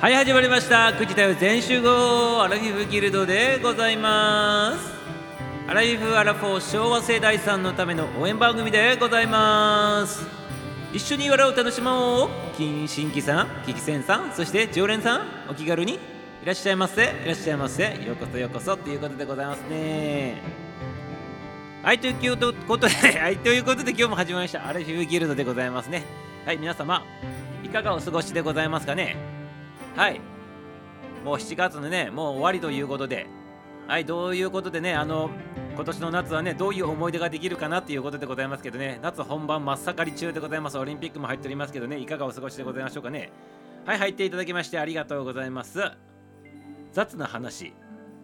はい始まりました。9時だよ全集合アラフィフギルドでございます。アラフィフアラフォー昭和世代さんのための応援番組でございます。一緒に笑う楽しもう。金新規さんキキセンさんそして常連さんお気軽にいらっしゃいませ。いらっしゃいませ。ようこそようこそということでございますね。はいということで はいということで今日も始まりました。アラフィフギルドでございますね。はい皆様いかがお過ごしでございますかね？はい。もう7月のねもう終わりということで。はいどういうことでねあの今年の夏はねどういう思い出ができるかなっていうことでございますけどね。夏本番真っ盛り中でございます。オリンピックも入っておりますけどね。いかがお過ごしでございましょうかね。はい入っていただきましてありがとうございます。雑な話。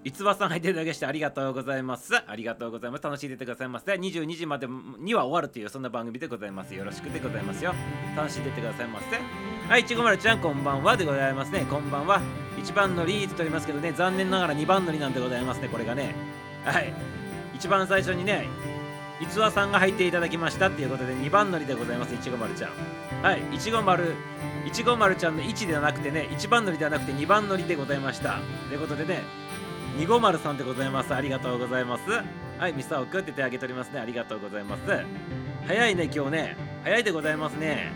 逸話さん入っていただきましてありがとうございます。ありがとうございます。楽しんでてくださいませ。22時までには終わるというそんな番組でございます。よろしくでございますよ。楽しんでてくださいませ。はいちごまるちゃんこんばんはでございますね。こんばんは。1番乗りって言っておりますけどね。残念ながら2番乗りなんでございますね。これがね。はい。一番最初にね逸話さんが入っていただきましたっていうことで2番乗りでございます。いちごまるちゃん。はい。いちごまるいちごまるちゃんの1ではなくてね1番乗りではなくて2番乗りでございました。ということでね二五丸さんでございます。ありがとうございます。はい、ミサオくんって手挙げておりますね。ありがとうございます。早いね、今日ね。早いでございますね。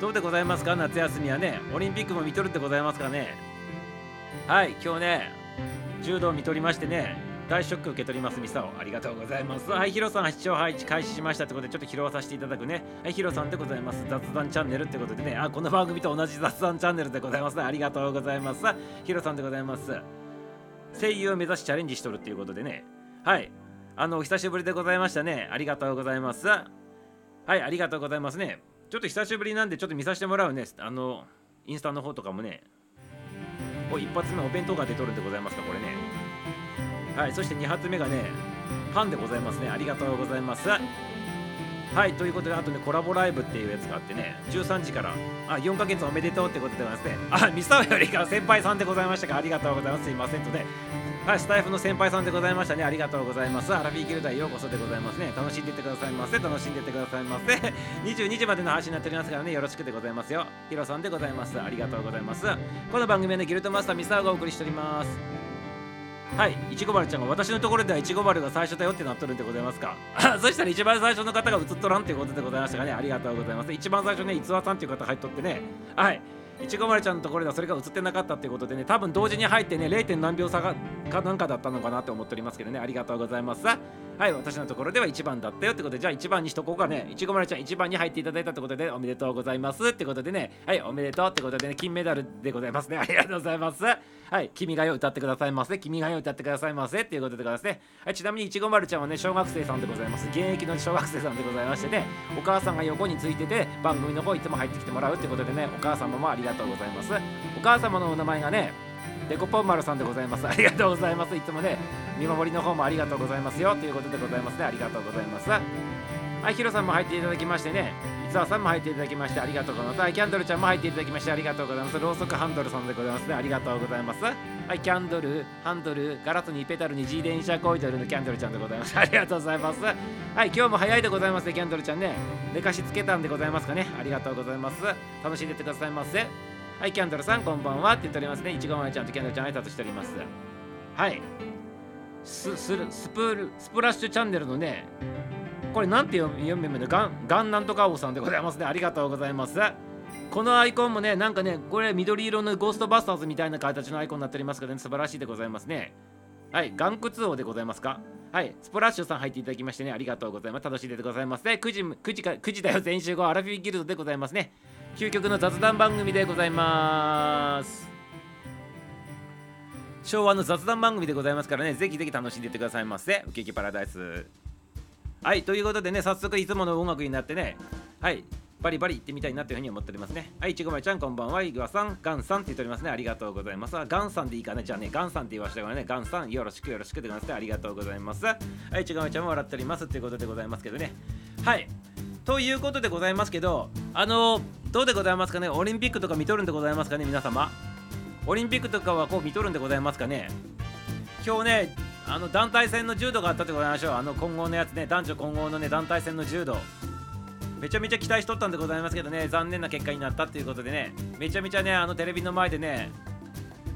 どうでございますか？夏休みはね。オリンピックも見とるってございますかね。はい、今日ね、柔道見とりましてね。大ショック受け取ります、ミサオ。ありがとうございます。はい、ヒロさん視聴配置開始しましたってことで、ちょっと拾わさせていただくね。はい、ヒロさんでございます。雑談チャンネルってことでね、あ、この番組と同じ雑談チャンネルでございますね。ありがとうございます。ヒロさんでございます。声優を目指しチャレンジしとるっていうことでね。はい。あの久しぶりでございましたね。ありがとうございます。はいありがとうございますね。ちょっと久しぶりなんでちょっと見させてもらうね。あのインスタの方とかもね。お一発目お弁当が出とるんでございますかこれね。はいそして2発目がねパンでございますね。ありがとうございます。はいということであとねコラボライブっていうやつがあってね13時からあ4ヶ月おめでとうってことでございますね。あミサオよりから先輩さんでございましたかありがとうございます。すいませんとね。はいスタイフの先輩さんでございましたね。ありがとうございます。アラフィーギルダへようこそでございますね。楽しんでいってくださいませ。楽しんでってくださいませ。22時までの配信になっておりますからねよろしくでございますよ。ヒロさんでございます。ありがとうございます。この番組はねギルトマスターミサオがお送りしております。はいいちご丸ちゃんが私のところではいちご丸が最初だよってなっとるんでございますか。そしたら一番最初の方が映っとらんということでございましたがねありがとうございます一番最初ね逸話さんっていう方入っとってね。はいいちごまるちゃんのところではそれが映ってなかったっていうことでね多分同時に入ってね 0. 何秒差がかなんかだったのかなって思っておりますけどね。ありがとうございます。はい私のところでは1番だったよってことでじゃあ1番にしとこうかね。いちご丸ちゃん1番に入っていただいたってことでおめでとうございますってことでね。はいおめでとうってことでね金メダルでございますね。ありがとうございます。はい君が代歌ってくださいませ。君が代歌ってくださいませっていうことでございますね。はいちなみにいちご丸ちゃんはね小学生さんでございます。現役の小学生さんでございましてねお母さんが横についてて番組の方いつも入ってきてもらうってことでねお母様もありがとうございます。お母様のお名前がねデコポン丸さんでございます。ありがとうございます。いつもね、見守りの方もありがとうございますよ。ということでございますね。ありがとうございます。はい、ヒロさんも入っていただきましてね、伊沢さんも入っていただきましてありがとうございます。はい、キャンドルちゃんも入っていただきましてありがとうございます。ろうそくハンドルさんでございますね。ありがとうございます。はい、キャンドル、ハンドル、ガラスにペタルに自転車こいドルのキャンドルちゃんでございます。ありがとうございます。はい、今日も早いでございますね、キャンドルちゃんね。寝かしつけたんでございますかね。ありがとうございます。楽しんでってくださいませ。はい、キャンドルさん、こんばんはって言っておりますね。いちごまちゃんとキャンドルちゃん挨拶しております。はい。スススプールスプラッシュチャンネルのね、これなんて読むんだガンガンなんとか王さんでございますね。ありがとうございます。このアイコンもね、なんかね、これ緑色のゴーストバスターズみたいな形のアイコンになっておりますけどね、素晴らしいでございますね。はい、ガンクツ王でございますか？はい、スプラッシュさん入っていただきましてね、ありがとうございます。楽しんでてございますね。9時 ,9 時か9時だよ、全集合アラフィーギルドでございますね。究極の雑談番組でございます。昭和の雑談番組でございますからね、ぜひぜひ楽しんでいってくださいませ。ウキキパラダイス。はい、ということでね、早速いつもの音楽になってね、はい、バリバリ行ってみたいなというふうに思っておりますね。はい、ちごまちゃん、こんばんは。いぐわさん、ガンさんって言っておりますね。ありがとうございます。ガンさんでいいかね？じゃあね、ガンさんって言わせてからね、ガンさん、よろしくよろしくでございますね。ありがとうございます。はい、ちごまちゃんも笑っておりますということでございますけどね。はい。ということでございますけど、あの、どうでございますかね？オリンピックとか見とるんでございますかね、皆様。オリンピックとかはこう見とるんでございますかね？今日ね、あの団体戦の柔道があったでございましょう。あの混合のやつね、男女混合のね、団体戦の柔道。めちゃめちゃ期待しとったんでございますけどね残念な結果になったっていうことでねめちゃめちゃねあのテレビの前でね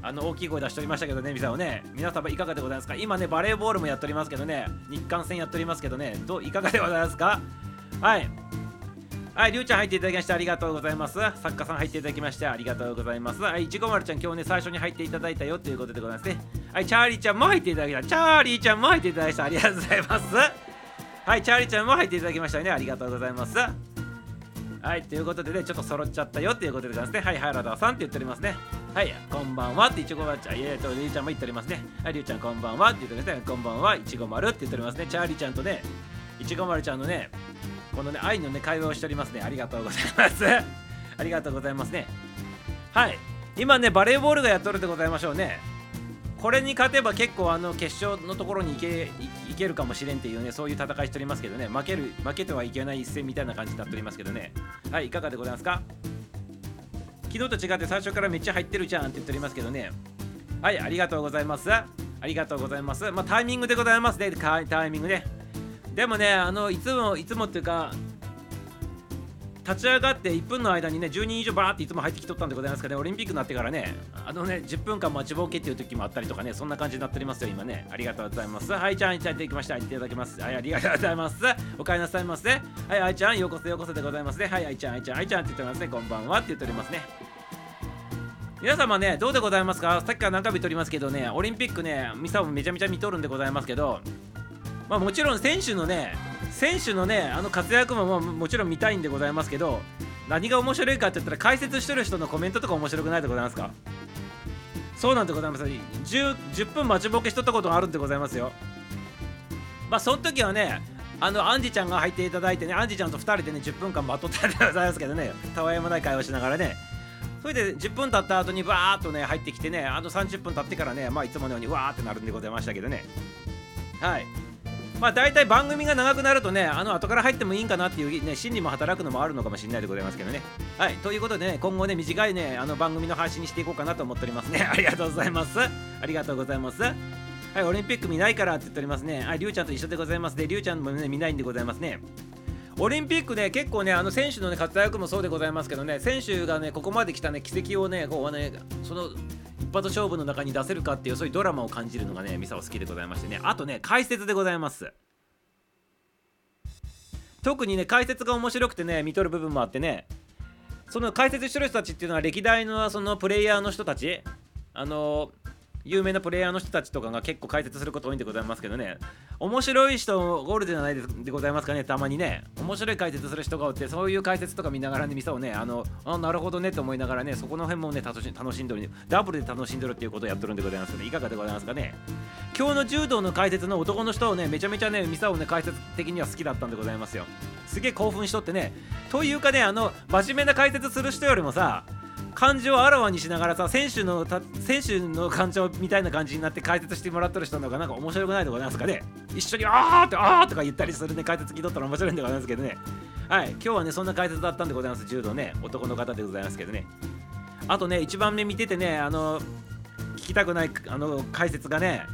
あの大きい声出しておりましたけどね、ミサをね、皆様いかがでございますか？今ね、バレーボールもやっておりますけどね、日韓戦やっておりますけどね、どういかがでございますか？はい。はい、りゅうちゃん入っていただきましてありがとうございます。作家さん入っていただきましてありがとうございます。はい、いちごまるちゃん今日ね、最初に入っていただいたよということでございますね。はい、チャーリーちゃんも入っていただきました。チャーリーちゃんも入っていただきました。ありがとうございます。はい、チャーリーちゃんも入っていただきましたね。ありがとうございます。はい、ということでね、ちょっと揃っちゃったよっていうことでございますね。はい、原田さんって言っておりますね。はい、こんばんはっていちごまるちゃん、いえと、りゅうちゃんも言っておりますね。はい、りゅうちゃんこんばんはって言っておりますね。こんばんは、いちごまるって言っておりますね。チャーリーちゃんとね、いちごまるちゃんのね、このね、愛のね、会話をしておりますね。ありがとうございます。ありがとうございますね。はい、今ね、バレーボールがやっとるでございましょうね。これに勝てば結構あの決勝のところに行けいけるかもしれんっていうねそういう戦いしておりますけどね。負ける負けてはいけない一戦みたいな感じになっておりますけどね。はいいかがでございますか？昨日と違って最初からめっちゃ入ってるじゃんって言っておりますけどね。はいありがとうございます。ありがとうございます。まあタイミングでございますね。タイミングね。でもねあのいつもいつもっていうか立ち上がって1分の間にね10人以上バーっていつも入ってきとったんでございますかねオリンピックになってからねあのね10分間待ちぼうけっていう時もあったりとかねそんな感じになっておりますよ今ね。ありがとうございます。はいちゃんいただきました。いただきます。はいありがとうございます。お帰りなさいませ。はいあいちゃんようこそようこそでございますね。はいあいちゃんあいちゃんあいちゃんって言ってますね。こんばんはって言っておりますね。皆様ねどうでございますか？さっきから何回も言っておりますけどねオリンピックねミサもめちゃめちゃ見とるんでございますけどまあもちろん選手のね選手のねあの活躍ももちろん見たいんでございますけど何が面白いかって言ったら解説してる人のコメントとか面白くないでございますか？そうなんでございます。10, 10分待ちぼけしとったことがあるんでございますよ。まあその時はねあのアンジちゃんが入っていただいてねアンジちゃんと2人でね10分間待っとったでございますけどね。たわいもない会話しながらね。それで10分経った後にバーっとね入ってきてねあの30分経ってからねまあいつものようにわーってなるんでございましたけどね。はい。まあ大体番組が長くなるとね、あの後から入ってもいいんかなっていうね、心理も働くのもあるのかもしれないでございますけどね。はい、ということでね、今後ね、短いね、あの番組の配信にしていこうかなと思っておりますね。ありがとうございます。ありがとうございます。はい、オリンピック見ないからって言っておりますね。はい、りゅうちゃんと一緒でございますで、りゅうちゃんもね、見ないんでございますね。オリンピックね、結構ね、あの選手の、ね、活躍もそうでございますけどね、選手がね、ここまで来たね、奇跡をね、こうね、その発勝負の中に出せるかっていう、そういうドラマを感じるのがね、ミサは好きでございましてね、あとね、解説でございます。特にね解説が面白くてね見とる部分もあってね。その解説してる人たちっていうのは歴代のそのプレイヤーの人たち。あの有名なプレイヤーの人たちとかが結構解説すること多いんでございますけどね。面白い人ゴールデンじゃないでございますかねたまにね面白い解説する人がおってそういう解説とか見ながらね店をねあのあなるほどねと思いながらねそこの辺もね楽し楽しんでるダブルで楽しんでるっていうことをやってるんでございますけどいかがでございますかね。今日の柔道の解説の男の人をねめちゃめちゃねミサをね解説的には好きだったんでございますよ。すげえ興奮しとってね。というかねあの真面目な解説する人よりもさ感情をあらわにしながらさ選手の選手の感情みたいな感じになって解説してもらってる人の方がなんか面白くないでございますかね一緒に「あー!」って「あー!」とか言ったりするね解説聞いとったら面白いんでございますけどねはい今日はねそんな解説だったんでございます柔道ね男の方でございますけどねあとね1番目見ててねあの聞きたくないあの解説がね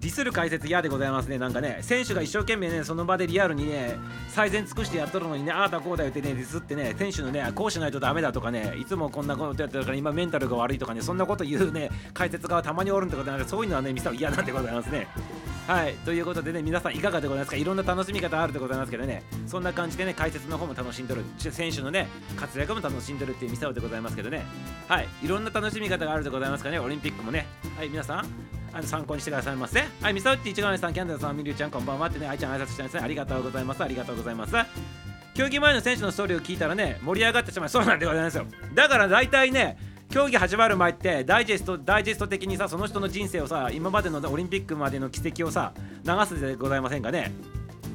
ディスる解説嫌でございますね。なんかね選手が一生懸命ねその場でリアルにね最善尽くしてやっとるのにねああだこうだ言ってねディスってね選手のねこうしないとダメだとかねいつもこんなことやってるから今メンタルが悪いとかねそんなこと言うね解説がたまにおるんでございますそういうのはね見せた嫌なんでございますね。はいということでね皆さんいかがでございますか？いろんな楽しみ方あるでございますけどね。そんな感じでね解説の方も楽しんでる。選手のね活躍も楽しんでるっていう見せでございますけどね。はいいろんな楽しみ方があるでございますかねオリンピックもね。はい皆さん？あの参考にしてくださいませ。はいみさうち一丸さんキャンドルさんみりゅうちゃんこんばんは。ってねあいちゃん挨拶してますね。ありがとうございます。ありがとうございます。競技前の選手のストーリーを聞いたらね盛り上がってしまいそうなんでございますよ。だから大体ね競技始まる前ってダイジェストダイジェスト的にさその人の人生をさ今までのオリンピックまでの奇跡をさ流すでございませんかね。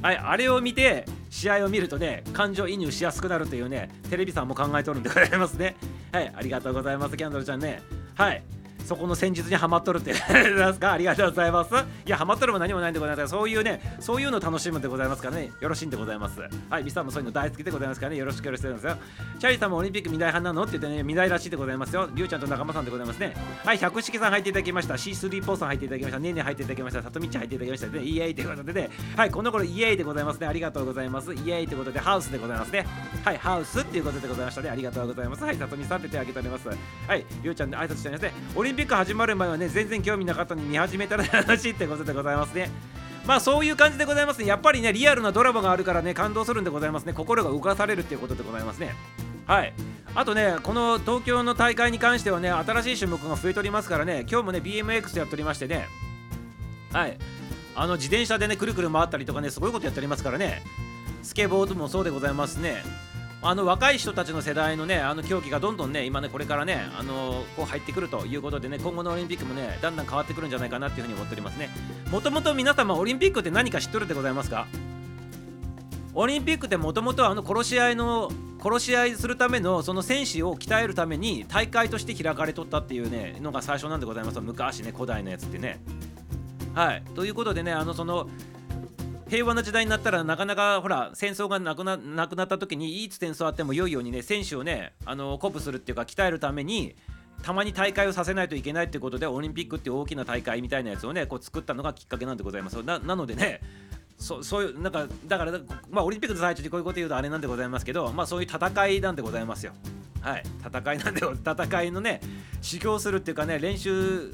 はいあれを見て試合を見るとね感情移入しやすくなるというねテレビさんも考えとるんでございますね。はいありがとうございますキャンドルちゃんね。はい。そこの戦術にはまっとるって。ですか？ありがとうございます。いやはまっとるも何もないんでございますそういうねそういうの楽しむんでございますからね。よろしいんでございます。はいミサもそういうの大好きでございますからね。よろしくお願いしますよ。チャリさんもオリンピック未来派なの？って言ってね未来らしいでございますよ。りゅうちゃんと仲間さんでございますね。はい百式さん入っていただきました。C3 ポーさん入っていただきました。ねえねえ入っていただきました。さとみち入っていただきました。ねイエーイということでね。はいこの頃イエーイでございますね。ありがとうございます。イエーイということでハウスでございますね。はいハウスっていうことでございましたね。ありがとうございます。はいさとみさんって手を挙げております。はいりゅうちゃんで挨拶しておりますね。リンピック始まる前はね全然興味なかったのに見始めたら楽しってことでございますね。まあそういう感じでございますね。やっぱりねリアルなドラマがあるからね感動するんでございますね。心が動かされるっていうことでございますね。はい。あとねこの東京の大会に関してはね新しい種目が増えておりますからね。今日もね BMX やっておりましてね。はい。あの自転車でねくるくる回ったりとかねすごいことやっておりますからね。スケボードもそうでございますね。あの若い人たちの世代のねあの競技がどんどんね今ねこれからねあのこう入ってくるということでね今後のオリンピックもねだんだん変わってくるんじゃないかなっていうふうに思っておりますね。もともと皆様オリンピックって何か知っとるでございますか？オリンピックってもともとあの殺し合いの殺し合いするためのその戦士を鍛えるために大会として開かれとったっていうねのが最初なんでございます。昔ね古代のやつってね。はい。ということでねあのその平和な時代になったらなかなかほら戦争がなくななくなった時にいつ戦争あっても良いようにね選手をねあの鼓舞するっていうか鍛えるためにたまに大会をさせないといけないってことでオリンピックっていう大きな大会みたいなやつをねこう作ったのがきっかけなんでございます。なのでねそそういうなんかだからまあオリンピックの最中にこういうこと言うとあれなんでございますけどまあそういう戦いなんでございますよ。はい。戦いなんで戦いのね修行するっていうかね練習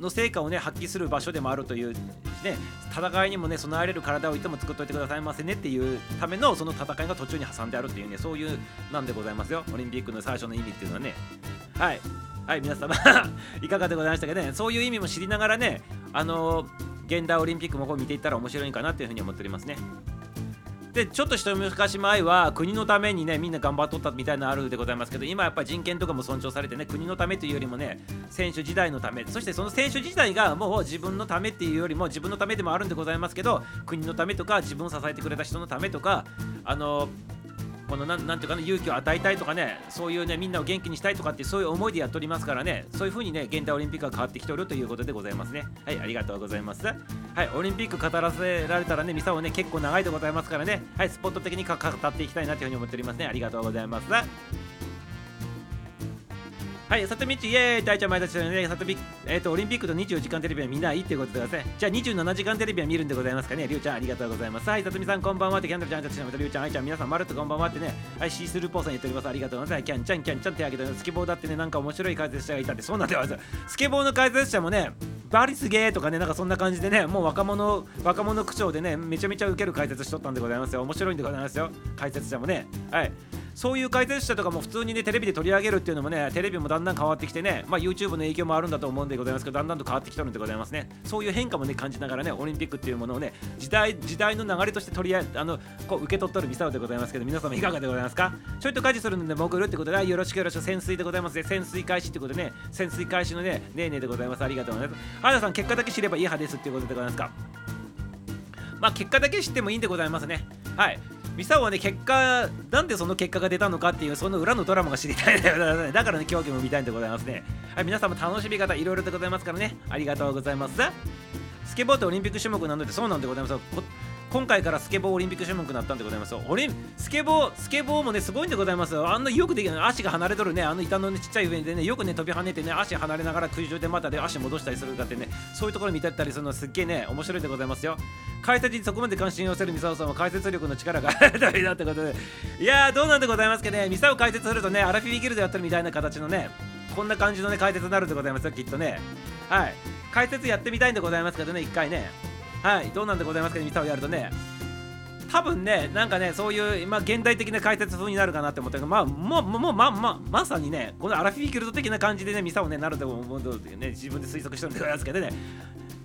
の成果をね発揮する場所でもあるというね戦いにもね備えれる体をいても作っといてくださいませねっていうためのその戦いが途中に挟んであるっていうねそういうなんでございますよ。オリンピックの最初の意味っていうのはね。はい。はい皆様。いかがでございましたかね。そういう意味も知りながらねあの現代オリンピックもこう見ていったら面白いかなっていうふうに思っておりますね。でちょっと一昔前は国のためにねみんな頑張っとったみたいなのあるでございますけど今やっぱり人権とかも尊重されてね国のためというよりもね選手時代のためそしてその選手自体がもう自分のためっていうよりも自分のためでもあるんでございますけど国のためとか自分を支えてくれた人のためとかあのこのなんなんていうかな勇気を与えたいとかねそういうねみんなを元気にしたいとかってそういう思いでやっておりますからねそういう風にね現代オリンピックが変わってきておるということでございますね。はいありがとうございます。はいオリンピック語らせられたらねミサをね結構長いでございますからね。はいスポット的に語っていきたいなというふうに思っておりますね。ありがとうございます。はい、さとみち、イエーイ、大ちゃん前田ちゃんね、さとみ、えっ、ー、と、オリンピックと24時間テレビは見ないってことでございますね。じゃあ、27時間テレビは見るんでございますかね。りゅうちゃん、ありがとうございます。はい、さとみさん、こんばんはって、キャンドルちゃん、たちのりゅうちゃん、あいちゃん、皆さん、まるっとこんばんはってね、はい、シースルーポーさん言っております。ありがとうございます。キャンちゃん、キャンちゃん手挙げて、スケボーだってね、なんか面白い解説者がいたって、そうなんだよ。スケボーの解説者もね、バリすげーとかね、なんかそんな感じでね、もう若者、若者口調でね、めちゃめちゃウケる解説しとったんでございますよ。面白いんでございますよ。解説者もね。はい。そういう解説者とかも普通にねテレビで取り上げるっていうのもねテレビもだんだん変わってきてねまあ YouTube の影響もあるんだと思うんでございますけどだんだんと変わってきてるんでございますね。そういう変化もね感じながらねオリンピックっていうものをね時代時代の流れとして取り上げあのこう受け取っとるミサオでございますけど皆様いかがでございますか？ちょいと開示するので潜るってことでよろしくよろしく潜水でございますね潜水開始ってことでね潜水開始のねねえねえでございます。ありがとうございます。原田さん結果だけ知ればいい派ですっていうことでございますか？まあ結果だけ知ってもいいんでございますね。はい。ミサオはね結果なんでその結果が出たのかっていうその裏のドラマが知りたいだだからね競技も見たいんでございますね。はい皆さんも楽しみ方いろいろでございますからね。ありがとうございます。スケボーってオリンピック種目なのでそうなんでございます。今回からスケボーオリンピック種目になったんでございます。オリンスケボースケボーもねすごいんでございますあんなよくできない。足が離れとるね。あの板の、ね、ちっちゃい上でねよくね飛び跳ねてね足離れながら空中でまたで足戻したりするかってねそういうところ見てったりするのすっげえね面白いでございますよ。解説にそこまで関心を寄せるミサオさんは解説力の力が大事だってことで。いやーどうなんでございますけどね。ミサオ解説するとねアラフィビギルドやってるみたいな形のねこんな感じのね解説になるんでございますよきっとね。はい。解説やってみたいんでございますけどね一回ね。はいどうなんでございますかねミサをやるとね。多分ねなんかねそういう、まあ、現代的な解説風になるかなって思ったけどまあもうもうまままさにねこのアラフィフィキルト的な感じでねミサをねなると思うとね自分で推測してるんでございますけどね。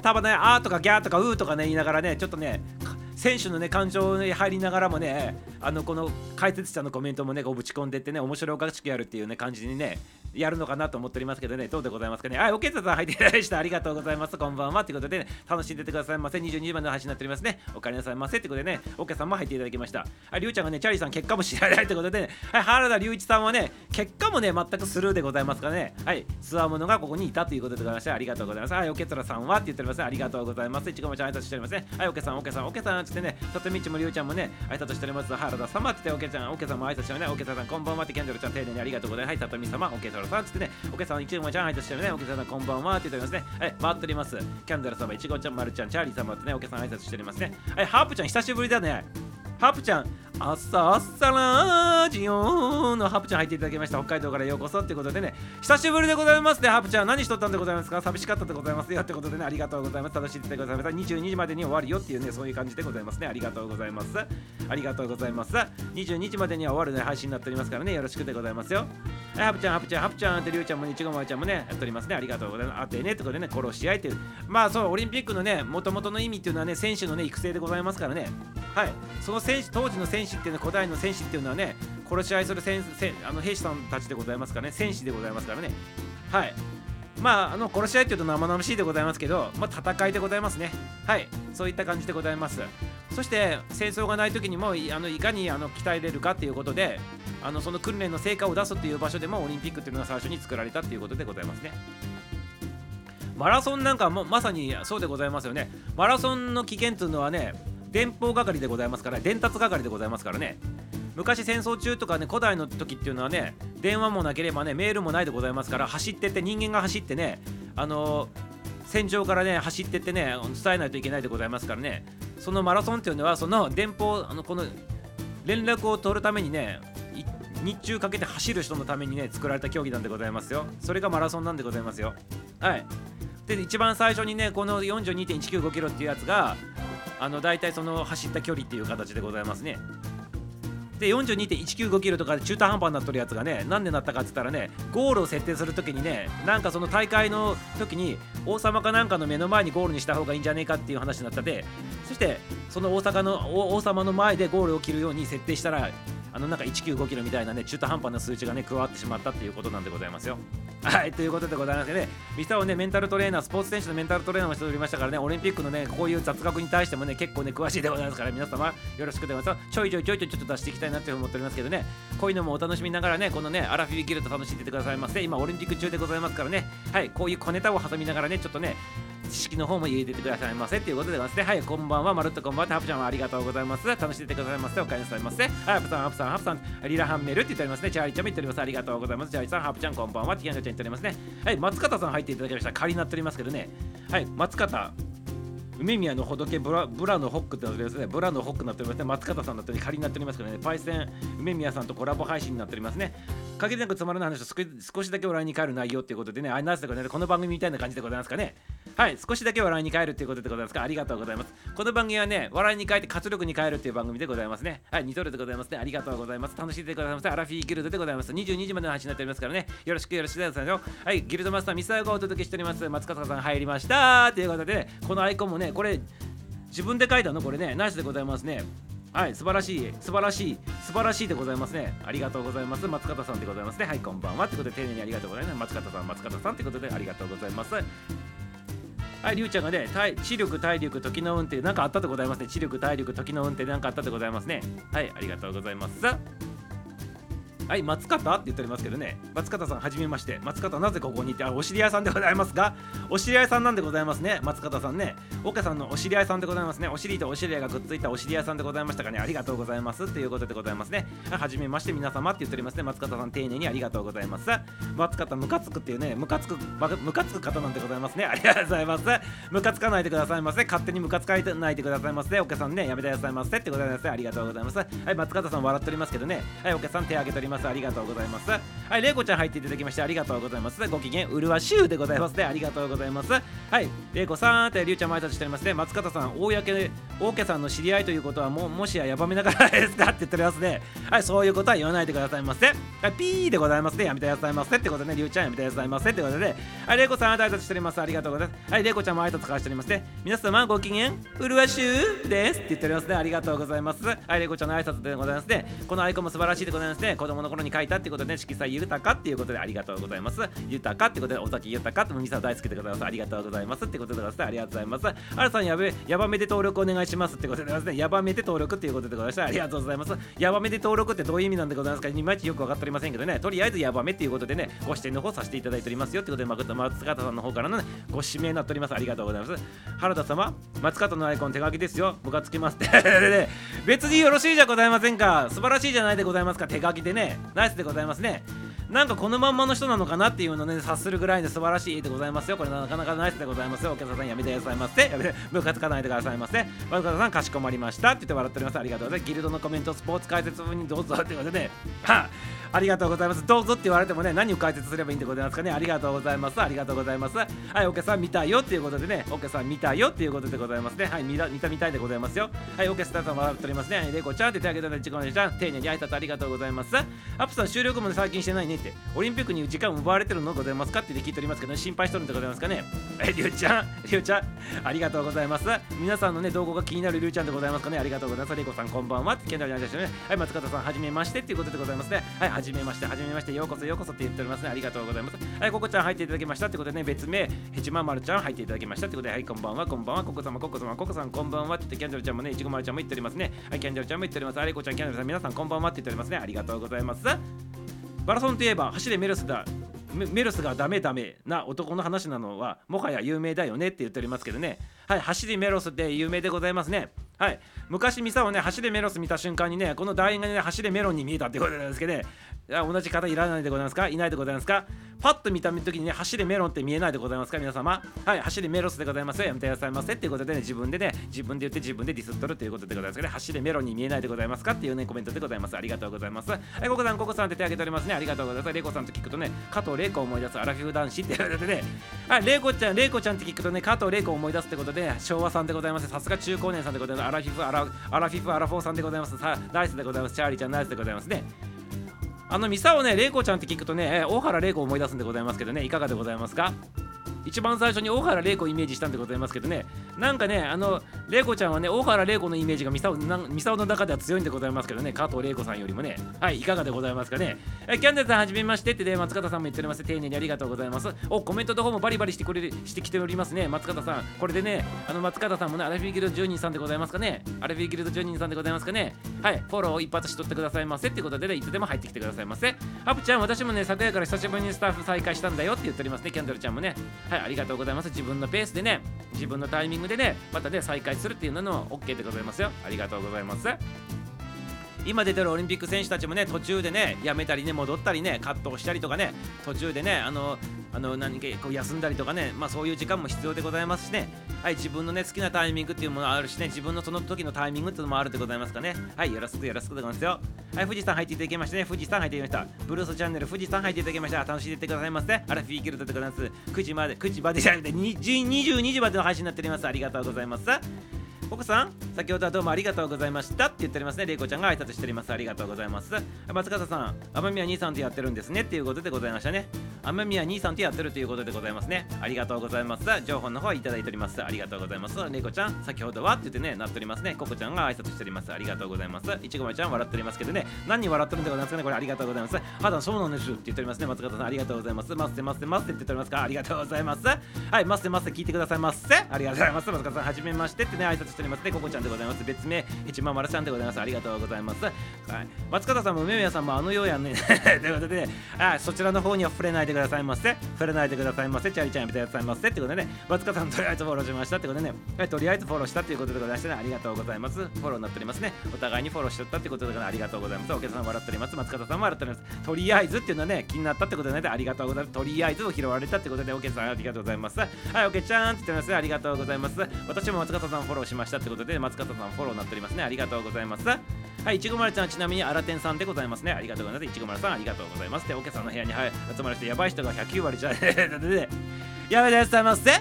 多分ねあーとかギャーとかうーとかね言いながらねちょっとね選手のね感情に入りながらもねあのこの解説者のコメントもねこうぶち込んでってね面白おかしくやるっていうね感じにねやるのかなと思っておりますけどね、どうでございますかね？はい、おけさん入っていただきました。ありがとうございます。こんばんは。ということで、ね、楽しんでてくださいませ。22時までの配信になっておりますね。お帰りなさいませ。ということでね、おけさんも入っていただきました。はい、りゅうちゃんがね、チャリーさん結果も知らないということで、ね、はい、原田隆一さんはね、結果もね、全くスルーでございますかね、はい、つわものがここにいたということでございまして、ありがとうございます。はい、おけつらさんはって言っております、ありがとうございます。いちごもちゃん挨拶しておりますね。はい、おけさん、おけさん、おけさんつってね、とみちもりゅうちゃんもね、挨拶しております。原田様っておけちゃん、おけさんも挨拶してね。おけさん、こんばんはってキャンドルちゃん、丁寧にありがとうございます。はい、さとみ様、おけさんさんつってね、おけさん、いちごもちゃん挨拶してね、おけさん、こんばんはって言っておりますね。はい、回っております。キャンドル様、いちごちゃん、まるちゃん、チャーリー様ってね、おけさん挨拶しておりますね。はい、ハープちゃん、久しぶりだね。ハープちゃん、朝朝ラジオのハプちゃん入っていただきました。北海道からようこそってことでね、久しぶりでございますね、ハプちゃん。何しとったんでございますか？寂しかったでございますよってことでね、ありがとうございます。楽しんでくださいました。22時までに終わるよっていうね、そういう感じでございますね。ありがとうございます。ありがとうございます。22時までには終わるね、配信になっておりますからね、よろしくでございますよ。はい、ハプちゃん、ハプちゃん、ハプちゃんってりゅうちゃんもいちごまちゃんもね、やっておりますね。ありがとうございます。あってねってことでね、殺し合いっていう。まあそう、オリンピックのね、もともとの意味っていうのはね、選手のね、育成でございますからね。はい。その選手、当時の選手っていうのは古代の選手っていうのはね殺し合いする戦あの兵士さんたちでございますからね戦士でございますからね。はい。まああの殺し合いっていうと生々しいでございますけど、まあ、戦いでございますね。はい。そういった感じでございます。そして戦争がない時にもあのいかにあの鍛えれるかっていうことであのその訓練の成果を出すっていう場所でもオリンピックっていうのが最初に作られたっていうことでございますね。マラソンなんかもまさにそうでございますよね。マラソンの危険っていうのはね電報係でございますから伝達係でございますからね。昔戦争中とかね古代の時っていうのはね電話もなければねメールもないでございますから走ってって人間が走ってねあの、戦場からね走ってってね伝えないといけないでございますからね。そのマラソンっていうのはその電報あのこの連絡を取るためにね日中かけて走る人のためにね作られた競技なんでございますよ。それがマラソンなんでございますよ。はい。で一番最初にねこの42.195キロっていうやつがあの大体その走った距離っていう形でございますね。で42.195キロとかで中途半端になっとるやつがね何でなったかって言ったらねゴールを設定するときにねなんかその大会の時に王様かなんかの目の前にゴールにした方がいいんじゃねえかっていう話になったでそしてその大阪の王様の前でゴールを切るように設定したらあのなんか195キロみたいなね中途半端な数値がね加わってしまったっていうことなんでございますよ。はいということでございましてねミサをねメンタルトレーナースポーツ選手のメンタルトレーナーもしておりましたからねオリンピックのねこういう雑学に対してもね結構ね詳しいでございますから皆様よろしくでございます。ちょいちょいちょいちょいちょっと出していきたいなって思っておりますけどねこういうのもお楽しみながらねこのねアラフィビギルド楽しんでてくださいませ今オリンピック中でございますからね。はいこういう小ネタを挟みながらねちょっとね知識の方も入れててくださいませっていうことでございますね。はい、こんばんは、まるっとこんばんは、ハプちゃんはありがとうございます。楽しんでてくださいませ。お帰りなさいませ。はい、ハプさん、ハプさん、ハプさん、リラハンメルって言っておりますね。チャーリーちゃんも言っております。ありがとうございます。チャーリーさん、ハプちゃん、こんばんは、ティアンちゃん言っておりますね。はい、松方さん入っていただきました。仮になっておりますけどね。はい、松方。梅宮のほどけブラブラのホックってなっておりますね。ブラのホックになっておりますね。松方さんだったり仮になっておりますけどね。パイセン梅宮さんとコラボ配信になっておりますね。限りなくつまらない話を少しだけ笑いに変える内容っていうことでね、あなぜかね、この番組みたいな感じでございますかね。はい、少しだけ笑いに変えるっていうことでございますか。ありがとうございます。この番組はね、笑いに変えて活力に変えるっていう番組でございますね。はい、二度でございますね。ありがとうございます。楽しんでくださいませ。アラフィーギルドでございます。22時までの配信になっておりますからね。よろしくよろしくお願いします。はい、ギルドマスターミサイがお届けしております。松方さん入りました。ということで、ね、このアイコンもね、ねこれ、自分で書いたの？これね、ナイスでございますね。はい、素晴らしい、素晴らしい、素晴らしいでございますね。ありがとうございます。松方さんでございますね。はい、こんばんは。ということで、丁寧にありがとうございます。松方さん、松方さんということで、ありがとうございます。はい、りゅうちゃんがね、体知力、体力、時の運転、なんかあったでございますね。知力、体力、時の運転、なんかあったでございますね。はい、ありがとうございます。はい、松方って言っておりますけどね、松方さん、はじめまして、松方、なぜここにいて、あ、お知り合いさんでございますが、お知り合いさんなんでございますね、松方さんね、岡さんのお知り合いさんでございますね、お尻とお知り合いがくっついたお知り合いさんでございましたかね、ありがとうございます。ということでございますね、はじめまして、皆様って言っておりますね、松方さん、丁寧にありがとうございます。松方、ムカつくっていうね、ムカつく、ムカつく方なんでございますね、ありがとうございます。ムカつかないでくださいませ、勝手にムカつかないでくださいませ、岡さんね、やめてくださいませ。ってございます、ありがとうございます。はい、松方さん笑っておりますけどね、はい、岡さん手挙げております。ます。ありがとうございます。はいれいこちゃん入っていただきましてありがとうございます。ご機嫌うるわしゅうでございますね。ありがとうございます。はいれいこさんってりゅうちゃんも挨拶しておりますね。松方さん公大家さんの知り合いということはももしややばめながらですかって言っておりますねはいそういうことは言わないでくださいませ。はいピーでございますね。やめてくださいませ。ってことでね。りゅうちゃんやめてくださいませ。ってことで。はいれいこさん挨拶しております。ありがとうございます。はいれいこちゃんも挨拶交わしておりますね。皆様ご機嫌うるわしゅうです。って言っておりますねありがとうございます。はいれいこちゃんの挨拶でございますね。このアイコンも素晴らしいでございますね。子供の頃に書いたってことで色彩豊かっていうことでありがとうございます。豊かってことで尾崎豊かってみさん大好きでございますありがとうございますってことでございます。ありがとうございます。あらさんやべやばめで登録お願いしますってことでございますね。やばめで登録っていうことでございましたありがとうございます。やばめで登録ってどういう意味なんでございますかいまいちよく分かっておりませんけどね。とりあえずやばめっていうことでねご視点の方させていただいておりますよ。ってことで松方さんの方からの、ね、ご指名になっております。ありがとうございます。原田様松方のアイコン手書きですよ。ムカつきますって。別によろしいじゃございませんか。素晴らしいじゃないでございますか。手書きでね。ナイスでございますね。なんかこのまんまの人なのかなっていうのね察するぐらいで素晴らしいでございますよ。これなかなかナイスでございますよ。お客さんやめて。くださいませやめてムカつかないでくださいませ和田さんかしこまりましたって言って笑っておりますありがとうございます。ギルドのコメントスポーツ解説部にどうぞってことでねはありがとうございます。どうぞって言われてもね何を解説すればいいんでございますかね。ありがとうございます。ありがとうございます。はいお客さん見たよっていうことでね。お客さん見たよっていうことでございますね。はい見た見たみたいでございますよはいお客さん笑っておりますね。レコちゃんって手挙げたのでちこねちゃん。丁寧に挨拶ありがとうございます。アップさん収録も最近してないね。ってオリンピックに時間奪われてるのございますかって聞いておりますけど、ね、心配しとるんでございますかね。えりゅうちゃん りゅうちゃんありがとうございます。皆さんのね動画が気になるりゅうちゃんでございますかね。ありがとうございます。レコさんこんばんはってケンダルにありましたね。はい松方さんはじめましてっていうことでございますね。はいはじめましてはじめましてようこそようこそって言っておりますね。ありがとうございます。はいここちゃん入っていただきましたってことでね別名ヘチママルちゃん入っていただきましたってことではいこんばんはこんばんは。ここ様ここ様ここさんこんばんはって言ってキャンドルちゃんもねいちごまるちゃんも言っておりますね。はいキャンドルちゃんも言っております。あれこちゃんキャンドルさん皆さんこんばんはって言っておりますね。ありがとうございます。マラソンといえば走れメルスだメルスがダメダメな男の話なのはもはや有名だよねって言っておりますけどね。はい走りメロスって有名でございますね。はい昔ミサをね走れメロス見た瞬間にねこの団員がね走れメロンに見えたってことなんですけどね。同じ方いらないでございますか？いないでございますか？パッと見た時にね走れメロンって見えないでございますか？皆様。はい走れメロスでございます。やめてくださいませっていうことでね自分でね自分で言って自分でディスっとるということでございますけど、ね、走れメロンに見えないでございますか？っていうねコメントでございます。ありがとうございます。はいココさんココさんって手挙げておりますね。ありがとうございます。レイコさんと聞くとね加藤玲子を思い出すアラフィフ男子って言われてね。はいレイコちゃんレイコちゃんって聞くとね加藤玲子を思い出すってことで昭和さんでございます。さすが中高年さんでございます。アラフィフアラアラフィフアラフォーさんでございます。さナイスでございます。チャーリーちゃんナイスでございますね。あのミサをね、玲子ちゃんって聞くとね、大原玲子を思い出すんでございますけどね、いかがでございますか？一番最初に大原玲子をイメージしたんでございますけどね。なんかねあの玲子ちゃんはね大原玲子のイメージがミサオの中では強いんでございますけどね。加藤玲子さんよりもね。はいいかがでございますかね。えキャンデルさんはじめましてってね松方さんも言っております。丁寧にありがとうございます。おコメントの方もバリバリしてくれしてきておりますね。松方さん。これでねあの松方さんもねアラフィギルド10人さんでございますかね。アラフィギルド10人さんでございますかね。はいフォローを一発しとってくださいませってことでねいつでも入ってきてくださいませ。ハプちゃん私もね昨夜から久しぶりにスタッフ再開したんだよって言っておりますねキャンドルちゃんもね。はいありがとうございます。自分のペースでね自分のタイミングでねまたね再開するっていうのも OK でございますよ。ありがとうございます。今出てるオリンピック選手たちもね途中でねやめたりね戻ったりねカットしたりとかね途中でねあのあの何かこう休んだりとかねまあそういう時間も必要でございますしね。はい自分のね好きなタイミングっていうものあるしね自分のその時のタイミングっていうのもあるでございますかね。はいよろしくよろしくでございますよ。はい富士山入っていただきましてね。富士山入っていただきました。ブルースチャンネル富士山入っていただきました。楽しんでいってくださいませ、ね、あらフィーキルトでございます9時まで9時までじゃなくて22時までの配信になっております。ありがとうございます。ココさん、先ほどはどうもありがとうございましたって言っておりますね。れいこちゃんが挨拶しております。ありがとうございます。松方さん、雨宮兄さんとやってるんですねっていうことでございましたね。雨宮兄さんとやってるということでございますね。ありがとうございます。情報の方いただいております。ありがとうございます。れいこちゃん、先ほどはって言ってね、なっておりますね。ココちゃんが挨拶しております。ありがとうございます。いちごまちゃん笑っておりますけどね、何に笑ってるんでございますかね。これありがとうございます。はだ、そうなんですって言っておりますね。松方さん、ありがとうございます。まってまってまってって言っておりますか。ありがとうございます。はい、まってまって聞いてくださいませ。ありがとうございます。松方さん、はじめましてってね、挨拶しておりますね。ココちゃんでございます。別名、一万丸さんでございます。ありがとうございます。はい、松方さんも梅宮さんもあのようやんね。ということで、ね、あそちらの方には触れないでくださいませ。触れないでくださいませ。チャリちゃんやめてくださいませ。ってことでね、松方さんとりあえずフォローしましたってことでね、はい、とりあえずフォローしたっていうことでございましてね、ありがとうございます。フォローになっておりますね。お互いにフォローしとったってことで、ありがとうございます。お客さん笑っております。松方さんも笑っております。とりあえずっていうのはね、気になったってことでね、ありがとうございます。とりあえずを拾われたってことで、お客さんありがとうございます。はい、おけちゃんって言ってます。ありがとうございます。私も松方さんフォローしましたしたってことで、松方さんフォローになっておりますね。ありがとうございます。はいいちごまるちゃんちなみにあらてんさんでございますね。ありがとうございます。いちごまるさんありがとうございます。でおけさんの部屋に、はい、集まる人やばい人が109割じゃで やめてくださいませ。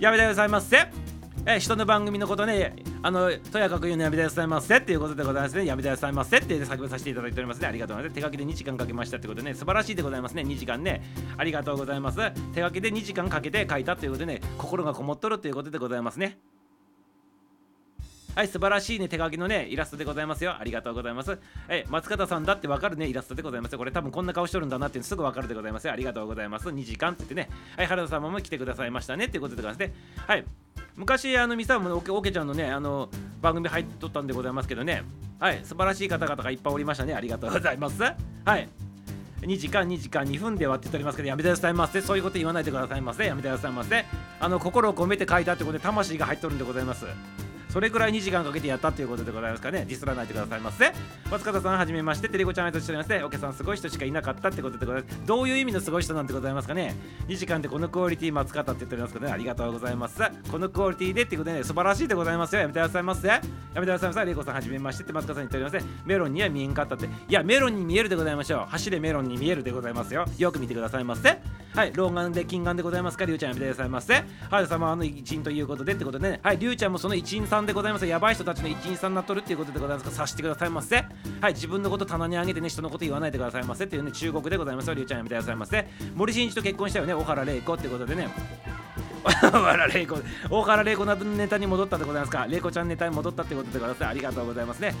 やめてくださいませ。え人の番組のことねあのとやかく言うのやめてくださいませ。っていうことでございますね。やめてくださいませ。って叫びさせていただいておりますね。ありがとうございます。手書きで2時間かけましたってことでね。素晴らしいでございますね。2時間ね。ありがとうございます。手書きで2時間かけて書いたということでね心がこもっとるということでございますね。はい、素晴らしいね、手書きのね、イラストでございますよ。ありがとうございます。はい、松方さんだってわかるね、イラストでございますよ。これ多分こんな顔しとるんだなってすぐわかるでございますよ。ありがとうございます。2時間って言ってね。はい、原田様も来てくださいましたねっていうことでございますね。はい。昔、あの、ミサもおけおけちゃんのね、あの、番組入っとったんでございますけどね。はい、素晴らしい方々がいっぱいおりましたね。ありがとうございます。はい。2時間2時間2分ではって言っておりますけどやめてくださいませそういうこと言わないでくださいませやめてくださいませあの心を込めて書いたってことで魂が入っとるんでございますそれくらい2時間かけてやったということでございますかね。ディスらないでくださいませ。松方さんはじめまして。テレコちゃん挨拶しております。ねお客さんすごい人しかいなかったってことでございます。どういう意味のすごい人なんてございますかね。2時間でこのクオリティ松方って言っておりますけどね。ありがとうございます。このクオリティでってことでね。素晴らしいでございますよ。やめてくださいませ。やめてくださいませ。レイコさんはじめましてって松方さん言っておりますね。メロンには見えんかったって。いやメロンに見えるでございましょう走れメロンに見えるでございますよ。よく見てくださいませ。はい。老眼で近眼でございますか？りゅうちゃんやめてくださいませ。はい様の一員ということでってことでね。はい。りゅうちゃんもその一員さんでございます。やばい人たちの一員さんになっとるっていうことでございますから察してくださいませ。はい自分のこと棚にあげてね人のこと言わないでくださいませ。っていうね中国でございます。よりゅうちゃんやめてくださいませ森進一と結婚したよね。小原玲子ってことでね。小原玲子大原玲子のネタに戻ったでございますか。玲子ちゃんネタに戻ったってことでございます。ありがとうございますね。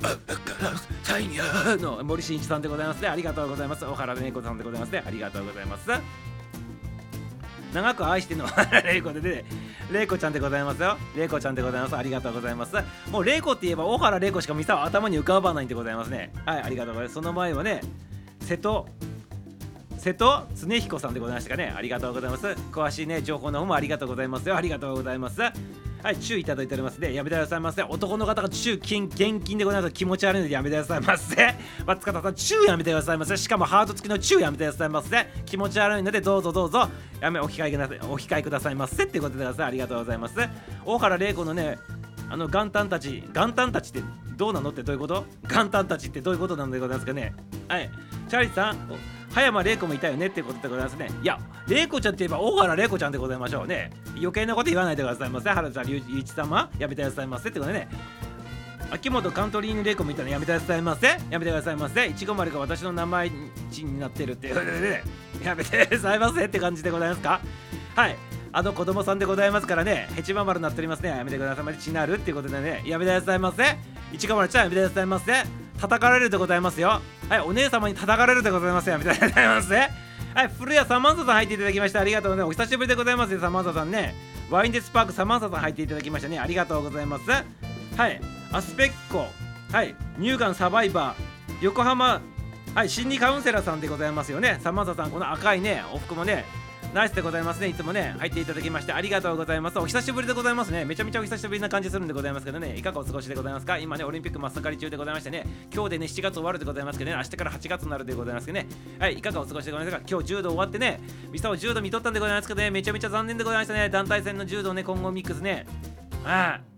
の森進一さんでございますね。ありがとうございます。大原玲子さんでございますね。ありがとうございます。長く愛してのレイコでね、レイコちゃんでございますよ。レイコちゃんでございます。ありがとうございます。もうレイコって言えば、小原レイコしかミサは頭に浮かばないんでございますね。はい、ありがとうございます。その前はね、瀬戸、瀬戸恒彦さんでございましたかね。ありがとうございます。詳しいね、情報の方もありがとうございますよ。ありがとうございます。はい、チューいただいておりますね。やめてくださいませ。男の方がチュー金現金でございます。気持ち悪いのでやめてくださいませ。松方さん、チューやめてくださいませ。しかもハート付きのチューやめてくださいませ。気持ち悪いのでどうぞどうぞやめお控えくださいお控えくださいませってことでください。ありがとうございます。大原玲子のね、あの元旦たち、元旦たちってどうなのってどういうこと？元旦たちってどういうことなんでございますかね？はい。チャーリーさん、葉山玲子もいたよねってことでございますね。いや、玲子ちゃんって言えば大原玲子ちゃんでございましょうね。余計なこと言わないでくださいませ。原田隆一様、やめてくださいませってことでね。秋元カントリーヌ玲子みたいなやめてくださいませ。やめてくださいませ。いちご丸が私の名前になってるっていうことでね。やめてくださいませって感じでございますか？はい。あの子供さんでございますからね、ヘチマ丸になっておりますね。やめてくださいませ。ちなるっていうことでね、やめてくださいませ。いちご丸ちゃんやめてくださいませ。叩かれるでございますよ。はいお姉様に叩かれるでございますよ。みたいなございますね。はい古谷サマンサさん入っていただきましてありがとうございます。お久しぶりでございますよサマンサさんね。ワインデスパークサマンサさん入っていただきましたねありがとうございます。はいアスペッコ。はい乳がんサバイバー。横浜はい心理カウンセラーさんでございますよね。サマンサさんこの赤いねお服もねナイスでございますね。いつもね、入っていただきましてありがとうございます。お久しぶりでございますね。めちゃめちゃお久しぶりな感じするんでございますけどね、いかがお過ごしでございますか今ね、オリンピック真っ盛り中でございましてね、今日でね、7月終わるでございますけどね、明日から8月になるでございますけどね、はい、いかがお過ごしでございますか？今日柔道終わってね、ミサを柔道見とったんでございますけどね、めちゃめちゃ残念でございましたね。団体戦の柔道ね、今後ミックスね。ああ。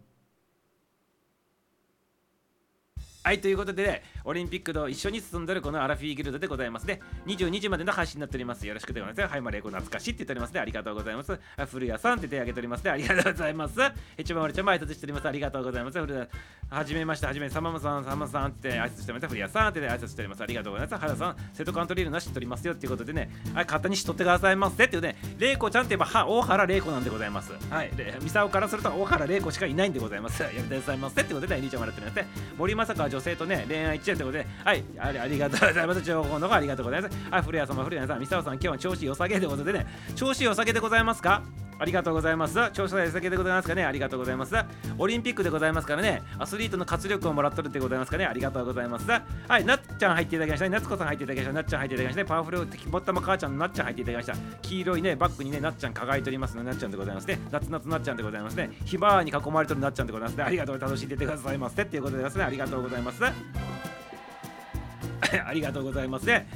はいということで、ね、オリンピックと一緒に進んでるこのアラフィーギルドでございますね。22時までの配信になっております。よろしくでございます。はいまれこ懐かしいって言っております。ねありがとうございます古谷さんって手挙げておりますね。ありがとうございます。一番俺ちゃんも挨拶しております。ありがとうございます。古谷はじめまして。はじめさまさんさまさんって挨拶しております。古谷さんって挨拶しております。ありがとうございます。原さん瀬戸カントリールなしっておりますよっていうことでね。はい勝手に知っとってくださいませっていうね。玲子ちゃんって言えばは大原玲子なんでございます。はいミサオからすると大原玲子しかいないんでございます。やめてくださいませってことで、ね、兄ちゃんもらっておりますね。森まさか女性とね恋愛一円ということで、はい、あれありがとうございます。情報の方ありがとうございます。はい、古谷様、古谷さん、三沢さん、今日は調子良さげということでね、調子良さげでございますか？ありがとうございます。調子良さげでございますかね？ありがとうございます。オリンピックでございますからね、アスリートの活力をもらっとるってございますかね？ありがとうございます。はい、なっちゃん入っていただきましたね。夏子さん入っていただきました。なっちゃん入っていただきましたね。パワフル敵ぼったま母ちゃんのなっちゃん入っていただきました。黄色いね、バッグにね、なっちゃん輝いておりますのなっちゃんでございますね。夏夏なっちゃんでございますね。ひまわりに囲まれてるなっちゃんでございますね。ありがとう楽しんでてくださいませっていうことでございますね。ありがとうございます。ありがとうございますね。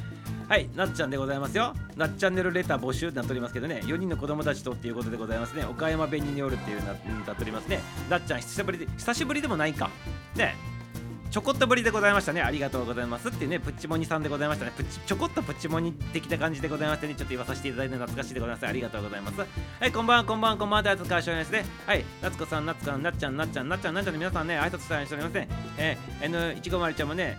はい、なっちゃんでございますよ。なっチャンネルレター募集ってなっておりますけどね、4人の子供たちとっていうことでございますね。岡山弁によるっていうななっておりますね。なっちゃん、久しぶりで、久しぶりでもないか。ね。ちょこっとぶりでございましたねありがとうございますっていうねプッチモニさんでございましたねプチちょこっとプッチモニ的な感じでございましてねちょっと言わさせていただいて懐かしいでございますありがとうございますはいこんばんはこんばんはこんばんは夏川翔ですねはい夏子さん夏子さんなっちゃんなっちゃんなっちゃんなっちゃんの皆さんね挨拶したりしておりますねえー、N いちごまるちゃんもね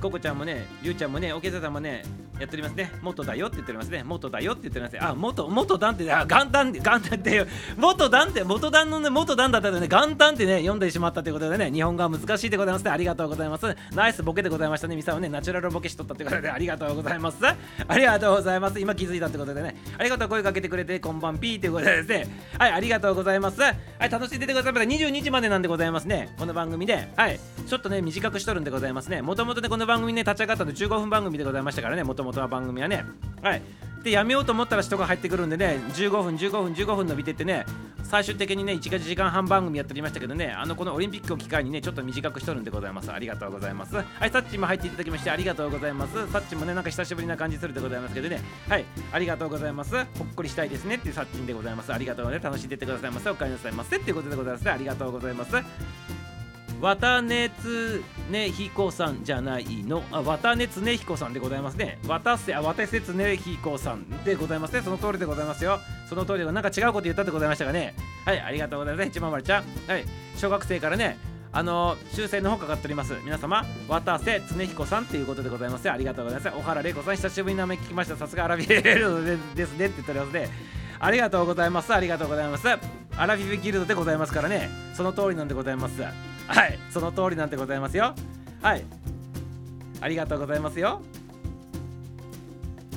ココちゃんもね、りゅうちゃんもね、おけささんもね、やっておりますね。元だよって言っておりますね。元だよって言っておりますね。あ、元、元段って、あ、元旦、元旦って、元段って、元段のね、元段だったのでね、元旦ってね、読んでしまったということでね、日本語は難しいでございますね。ありがとうございます。ナイスボケでございましたね。ミサをね、ナチュラルボケしとったということで、ありがとうございます。ありがとうございます。今気づいたってことでね、ありがとう声かけてくれて、こんばんピーということでですね、はい、ありがとうございます。はい、楽しんでてください。22時までなんでございますね。この番組で、はい、ちょっとね、短くしとるんでございますね。もともとね、この番組ね、立ち上がったの15分番組でございましたからね、もともとは番組はね。はい。で、やめようと思ったら人が入ってくるんでね、15分、15分、15分伸びてってね、最終的にね、1時間半番組やっておりましたけどね、あの、このオリンピックを機会にね、ちょっと短くしとるんでございます。ありがとうございます。はい、サッチも入っていただきまして、ありがとうございます。サッチもね、なんか久しぶりな感じするでございますけどね、はい、ありがとうございます。ほっこりしたいですねっていうサッチンでございます。ありがとうございます。楽しんでってくださいませ。お帰りなさいませっていうことでございます。ありがとうございます。綿熱ね彦さんじゃないの？あ綿熱ね彦さんでございますね。綿せあ綿節ね彦さんでございますね。その通りでございますよ。その通りでなんか違うこと言ったでございましたがね？はいありがとうございます一番丸ちゃん。はい小学生からねあの修正の方かかっております。皆様渡瀬恒彦さんということでございますありがとうございます。小原玲子さん久しぶりに名前聞きました。さすがアラビエルドですねって言っておりますね。ありがとうございます。ありがとうございます。アラフィフギルドでございますからね。その通りなんでございます。はいその通りなんでございますよはいありがとうございますよ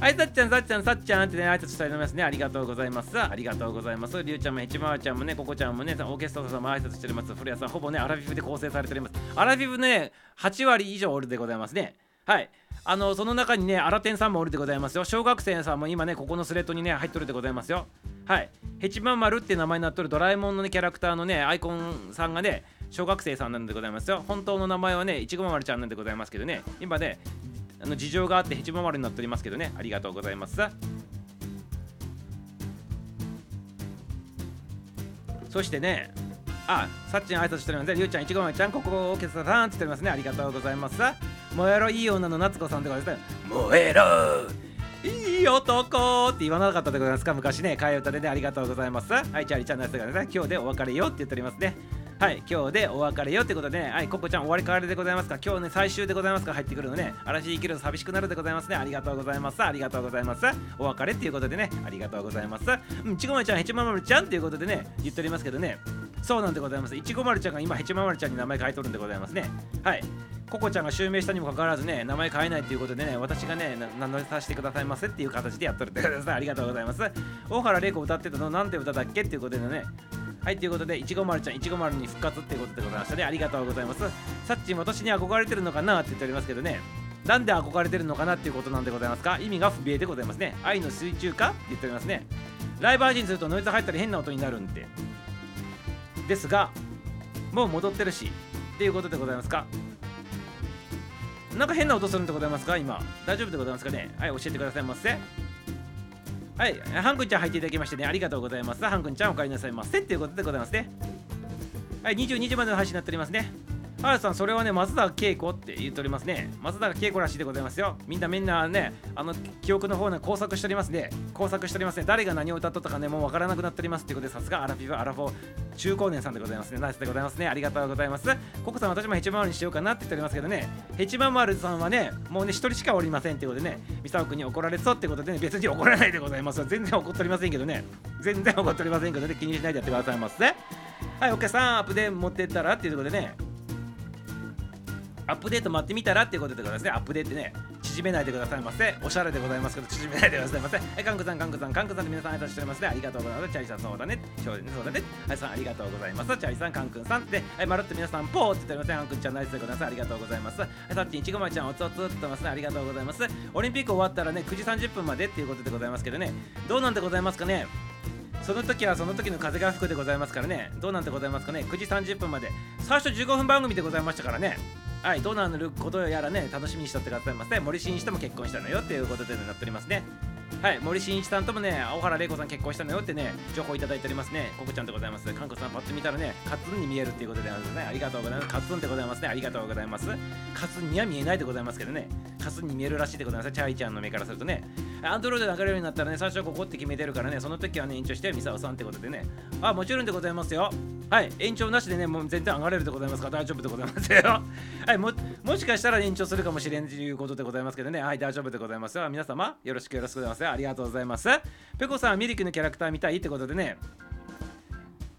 はい、さっちゃん、さっちゃん、さっちゃんってね、挨拶しておりますね。ありがとうございます。ありがとうございます。りゅうちゃんも、へちまわちゃんもね、ここちゃんもね、オーケストラさんも挨拶しております。古谷さん、ほぼね、アラフィフで構成されております。アラフィフね、8割以上おるでございますね。はい。あの、その中にね、アラテンさんもおるでございますよ。小学生さんも今ね、ここのスレッドにね、入っとるでございますよ。はい。ヘチマンマルって名前になっとるドラえもんの、ね、キャラクターのね、アイコンさんがね、小学生さんなんでございますよ。本当の名前はね、いちごまるちゃんなんでございますけどね、今ね、あの事情があってヘチマ丸になっておりますけどね、ありがとうございます。そしてね、あ、さっちん挨拶しておりますね。りゅうちゃん、いちごまるちゃん、ここを消ささんって言っておりますね。ありがとうございます。燃えろいい女の夏子さんでございますね。燃えろいい男って言わなかったでございますか？昔ね、替え歌でね、ありがとうございます。はい、チャーリーちゃんのやつがね、今日でお別れよって言っておりますね。はい、今日でお別れよってことでね、はい、ココちゃん終わり変わりでございますか今日ね、最終でございますか入ってくるのね、嵐生きると寂しくなるでございますね。ありがとうございます。ありがとうございます。お別れっていうことでね、ありがとうございます。うん、ちごまちゃん、へちままるちゃんっていうことでね、言っておりますけどね、そうなんでございます。いちごまるちゃんが今、へちままるちゃんに名前書いとるんでございますね。はい。ココちゃんが襲名したにもかかわらずね、名前変えないということでね、私がね、名乗りさせてくださいませっていう形でやっとるってことです。ありがとうございます。大原玲子歌ってたの、なんて歌だっけっていうことでね、はい、ということで、いちごまるちゃん、いちごまるに復活っていうことでございましたね。ありがとうございます。さっちん、私に憧れてるのかな？って言っておりますけどね。なんで憧れてるのかなっていうことなんでございますか？意味が不明でございますね。愛の水中化って言っておりますね。ライブ配信するとノイズ入ったり変な音になるんで。ですが、もう戻ってるし、っていうことでございますか？なんか変な音するんでございますか？今。大丈夫でございますかね？はい、教えてくださいませ。はい、ハン君ちゃん入っていただきましてね、ありがとうございます。ハン君ちゃんお帰りなさいませということでございますね。はい、22時までの配信になっておりますね。原さん、それはね、松田恵子って言っておりますね。松田恵子らしいでございますよ。みんなみんなね、あの記憶の方ね、工作しておりますね。工作しておりますね。誰が何を歌っとったかね、もうわからなくなっておりますっていうことで、さすがアラフィフ、アラフォー、中高年さんでございますね。ナイスでございますね。ありがとうございます。ココさん、私もヘチママルにしようかなって言っておりますけどね、ヘチママルさんはね、もうね、一人しかおりませんっていうことでね、ミサオ君に怒られそうってことでね、別に怒らないでございます。全然怒っておりませんけどね、全然怒っておりませんけどね、気にしないでやってくださいませ、ね。はい、お客さん、アップで持ってったらっていうことでね、アップデート待ってみたらっていうことでございますね。アップデートね、縮めないでくださいませ。おしゃれでございますけど、縮めないでくださいませ。はい、カンクさん、カンクさん、カンクさんで皆さん挨拶しておりますね。ありがとうございます。チャイさん、そうだね。そうだね。そうだね。はい、さん、ありがとうございます。チャイさん、カンクさんで、はい、まるっと皆さん、ポーって言っておりますね。カンクちゃん、ナイスでございます。ありがとうございます。はい、さっきいちごまちゃん、おつおつって言ってますね。ありがとうございます。オリンピック終わったらね、9時30分までっていうことでございますけどね、どうなんでございますかね。その時はその時の風が吹くでございますからね、どうなんでございますかね、9時30分まで、最初15分番組でございましたからね、はい、どうなることやらね、楽しみにしとってくださいませ。森進一とも結婚したのよっていうことで、なっておりますね。はい、森進一さんともね、小原玲子さん結婚したのよってね、情報いただいておりますね。ココちゃんでございます。韓国さんパッと見たらね、カツンに見えるっていうことであるんですね。ありがとうございます。カツンでございますね。ありがとうございます。カツンには見えないでございますけどね。カツンに見えるらしいでございます。チャーリーちゃんの目からするとね。アンドロイドで流れるようになったらね、最初はここって決めてるからね、その時はね、延長して、ミサオさんってことでね。あ、もちろんでございますよ。はい、延長なしでね、もう全然上がれるでございますから大丈夫でございますよ。はい、ももしかしたら延長するかもしれんということでございますけどね、はい、大丈夫でございますよ。皆様、よろしくよろしくございます。ありがとうございます。ペコさん、ミリクのキャラクター見たいってことでね、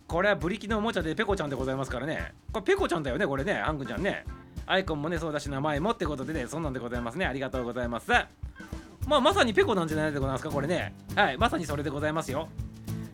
これはブリキのおもちゃでペコちゃんでございますからね。これペコちゃんだよね、これね、ハンクちゃんね。アイコンもね、そうだし、名前もってことでね、そんなんでございますね。ありがとうございます。まあ、まさにペコなんじゃないでございますか、これね。はい、まさにそれでございますよ。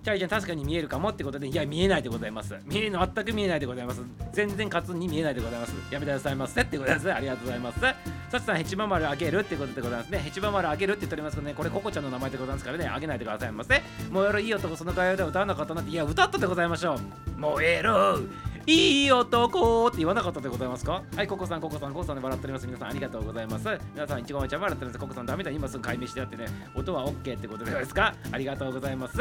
チャリちゃん確かに見えるかもってことで、いや、見えないでございます。見えるの全く見えないでございます。全然カツンに見えないでございます。やめてくださいませってことです。ありがとうございます。さちさん、ヘチマ丸あげるってことでございますね。ヘチマ丸あげるって言っておりますけどね、これココちゃんの名前でございますからね、あげないでくださいませ。燃えろいい男、その会話で歌わなかったなって、いや、歌ったでございましょう。燃えろいい男って言わなかったでございますか？はい、ココさん、ココさん、ココさんで笑っております。皆さんありがとうございます。皆さん、いちごまちゃん笑ってるんです。ココさんダメだ。今すぐ解明してやってね、音は OK ってことですか？ありがとうございます。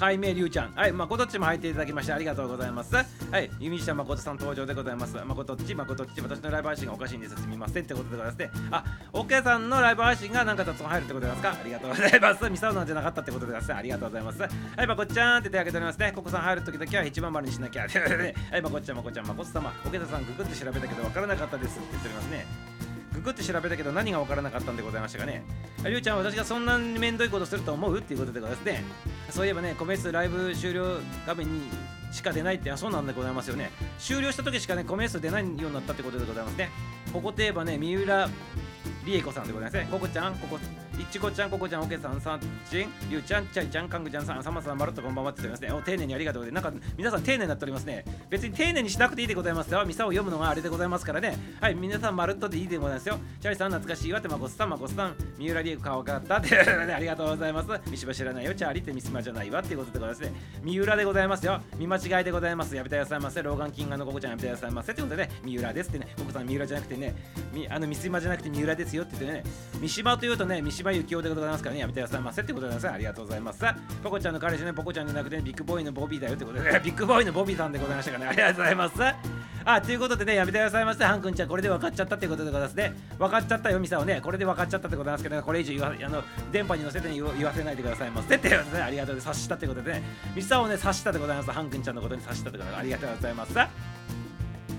海明りゅうちゃん。はい、まことっちも入っていただきましてありがとうございます。はい、ゆみしゃまことさん登場でございます。まことっち、まことっち、私のライブ配信がおかしいんです。すみませんってことでございますね。あ、オケさんのライブ配信が何か雑音入るってことですか？ありがとうございます。ミサオなんじゃなかったってことでございます。ありがとうございます。はい、まこっちゃんって手挙げておりますね。ここさん入るときだけは一番丸にしなきゃ。はい、まこっちゃん、まこっちゃん、まこっち様。オケさん、ググって調べたけど分からなかったですって言っておりますね。ググって調べたけど何が分からなかったんでございましたかね。りゅうちゃん、私がそんなにめんどいことすると思うっていうことでございますね。そういえばね、コメントライブ終了画面にしか出ないって、あ、そうなんでございますよね。終了した時しかね、コメント出ないようになったってことでございますね。ここといえばね、三浦理恵子さんでございますね。ここちゃん、ここ、いちごちゃん、ここちゃん、おけさん、さんちん、りゅうちゃん、ちゃいちゃん、かんぐちゃんさん、さまさん、まるっとこんばんはって言ってますね。お、丁寧にありがとうございます。なんか、皆さん丁寧になっておりますね。別に丁寧にしなくていいでございますよ。ミサを読むのがあれでございますからね。はい、皆さん、まるっとでいいでございますよ。チャーリさん、懐かしいわって、まこさん、まこさん、三浦りえこ顔があったって、ありがとうございます。三島知らないよ、チャーリーって三島じゃないわっていうことでございますね。三浦でございますよ。見間違いでございます。やめてくださいませ。老眼金眼のここちゃんやめてくださいませ。ってことでね、三浦ですってね、ここさん三浦じゃなくてね、みあの三島じゃなくて三浦ですよって言ってね、三島というとね、三島由紀夫でございますからね、やめてくださいませってことでございます。ありがとうございます。ポコちゃんの彼氏ね、ポコちゃんじゃなくて、ビッグボーイのボビーだよってことで、ね、ビッグボーイのボビーさんでございましたからね、ありがとうございます。あ、ということでね、やめてくださいませ。ハン君ちゃん、これで分かっちゃったってことでございますね。分かっちゃったよ、ミサをね、これで分かっちゃったってことなんですけど、ね、これ以上言わあの電波に乗せて言わせないでくださいませってことで、ね、ありがとうございます。察したってことでね、ミサをね、察したでございます。ハン君ちゃんのことに察したってことで、ありがとうございます。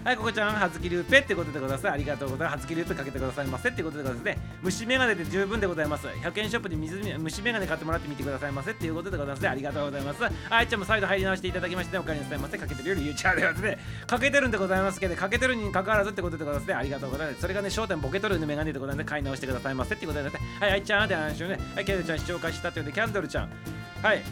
はい、ここちゃん、はずきルーペってことでございます。ありがとうございます。はずきルーペかけてくださいませってことでございますね。虫眼鏡で十分でございます。100円ショップで水虫眼鏡買ってもらってみてくださいませっていうことでございますね。ありがとうございます。あいちゃんも再度入り直していただきまして、おかえりなさいませ。かけてるより言うちゃうでますね。かけてるんでございますけど、かけてるにかかわらずってことでございますね。ありがとうございます。それがね、焦点ボケ取る眼鏡でございますね。買い直してくださいませってことでございますね。はい、あいちゃんって話をね。はい、キャンドルちゃん視聴開始したということで、キャンドルちゃん。はい。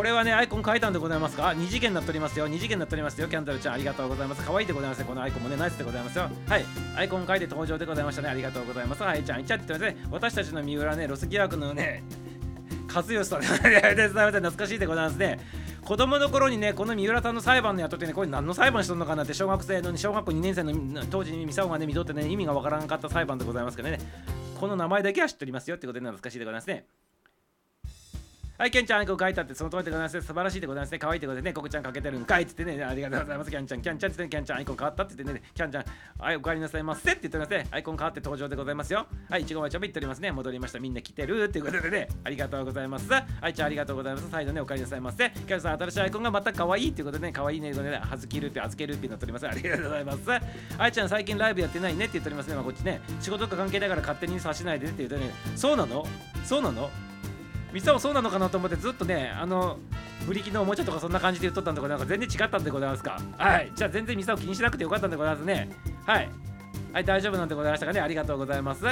これはね、アイコン変えたんでございますか ?2 次元になっておりますよ。2次元になっておりますよ。キャンドルちゃん、ありがとうございます。可愛いでございます。このアイコンもね、ナイスでございますよ。はい。アイコン変えて登場でございましたね。ありがとうございます。はい、ちゃん、いっちゃって言ってますね。私たちの三浦ね、ロス疑惑のね、和義さん で、懐かしいでございますね。子供の頃にね、この三浦さんの裁判のやっとってね、これ何の裁判しとんのかなって、小学生の、小学校2年生の当時にミサオがね、見とってね、意味がわからなかった裁判でございますけどね、この名前だけは知っておりますよってことで懐かしいでございますね。はい、ケンちゃん、こう書いてあって、その通りでございます。素晴らしいでございますね。可愛いでございますね。ココちゃんかけてるんかいって言ってね、ありがとうございます。キャンちゃん、キャンちゃんって言って、キャンちゃん、アイコン変わったって言ってね、キャンちゃん、はい、お帰りなさいませって言ってますね。アイコン変わって登場でございますよ。はい、いちごまちゃんも言っておりますね。戻りました。みんな来てるっていうことでね、ありがとうございます。はい、ちゃん、ありがとうございます。再度ね、お帰りなさいませ。キャンさん、新しいアイコンがまた可愛いっていうことでね、可愛いね、ね、はずきるって、預けるってなっております。ありがとうございます。あいちゃん、最近ライブやってないねって言っておりますね。まあ、こっちね、仕事と関係だから勝手にさしないでって言うとね、そうなの？そうなの？みさもそうなのかなと思ってずっとねあのブリキのおもちゃとかそんな感じで言っとったんでなんか全然違ったんでございますか。はい。じゃあ全然ミサを気にしなくてよかったんでございますね。はい。はい大丈夫なんでございましたかね。ありがとうございます。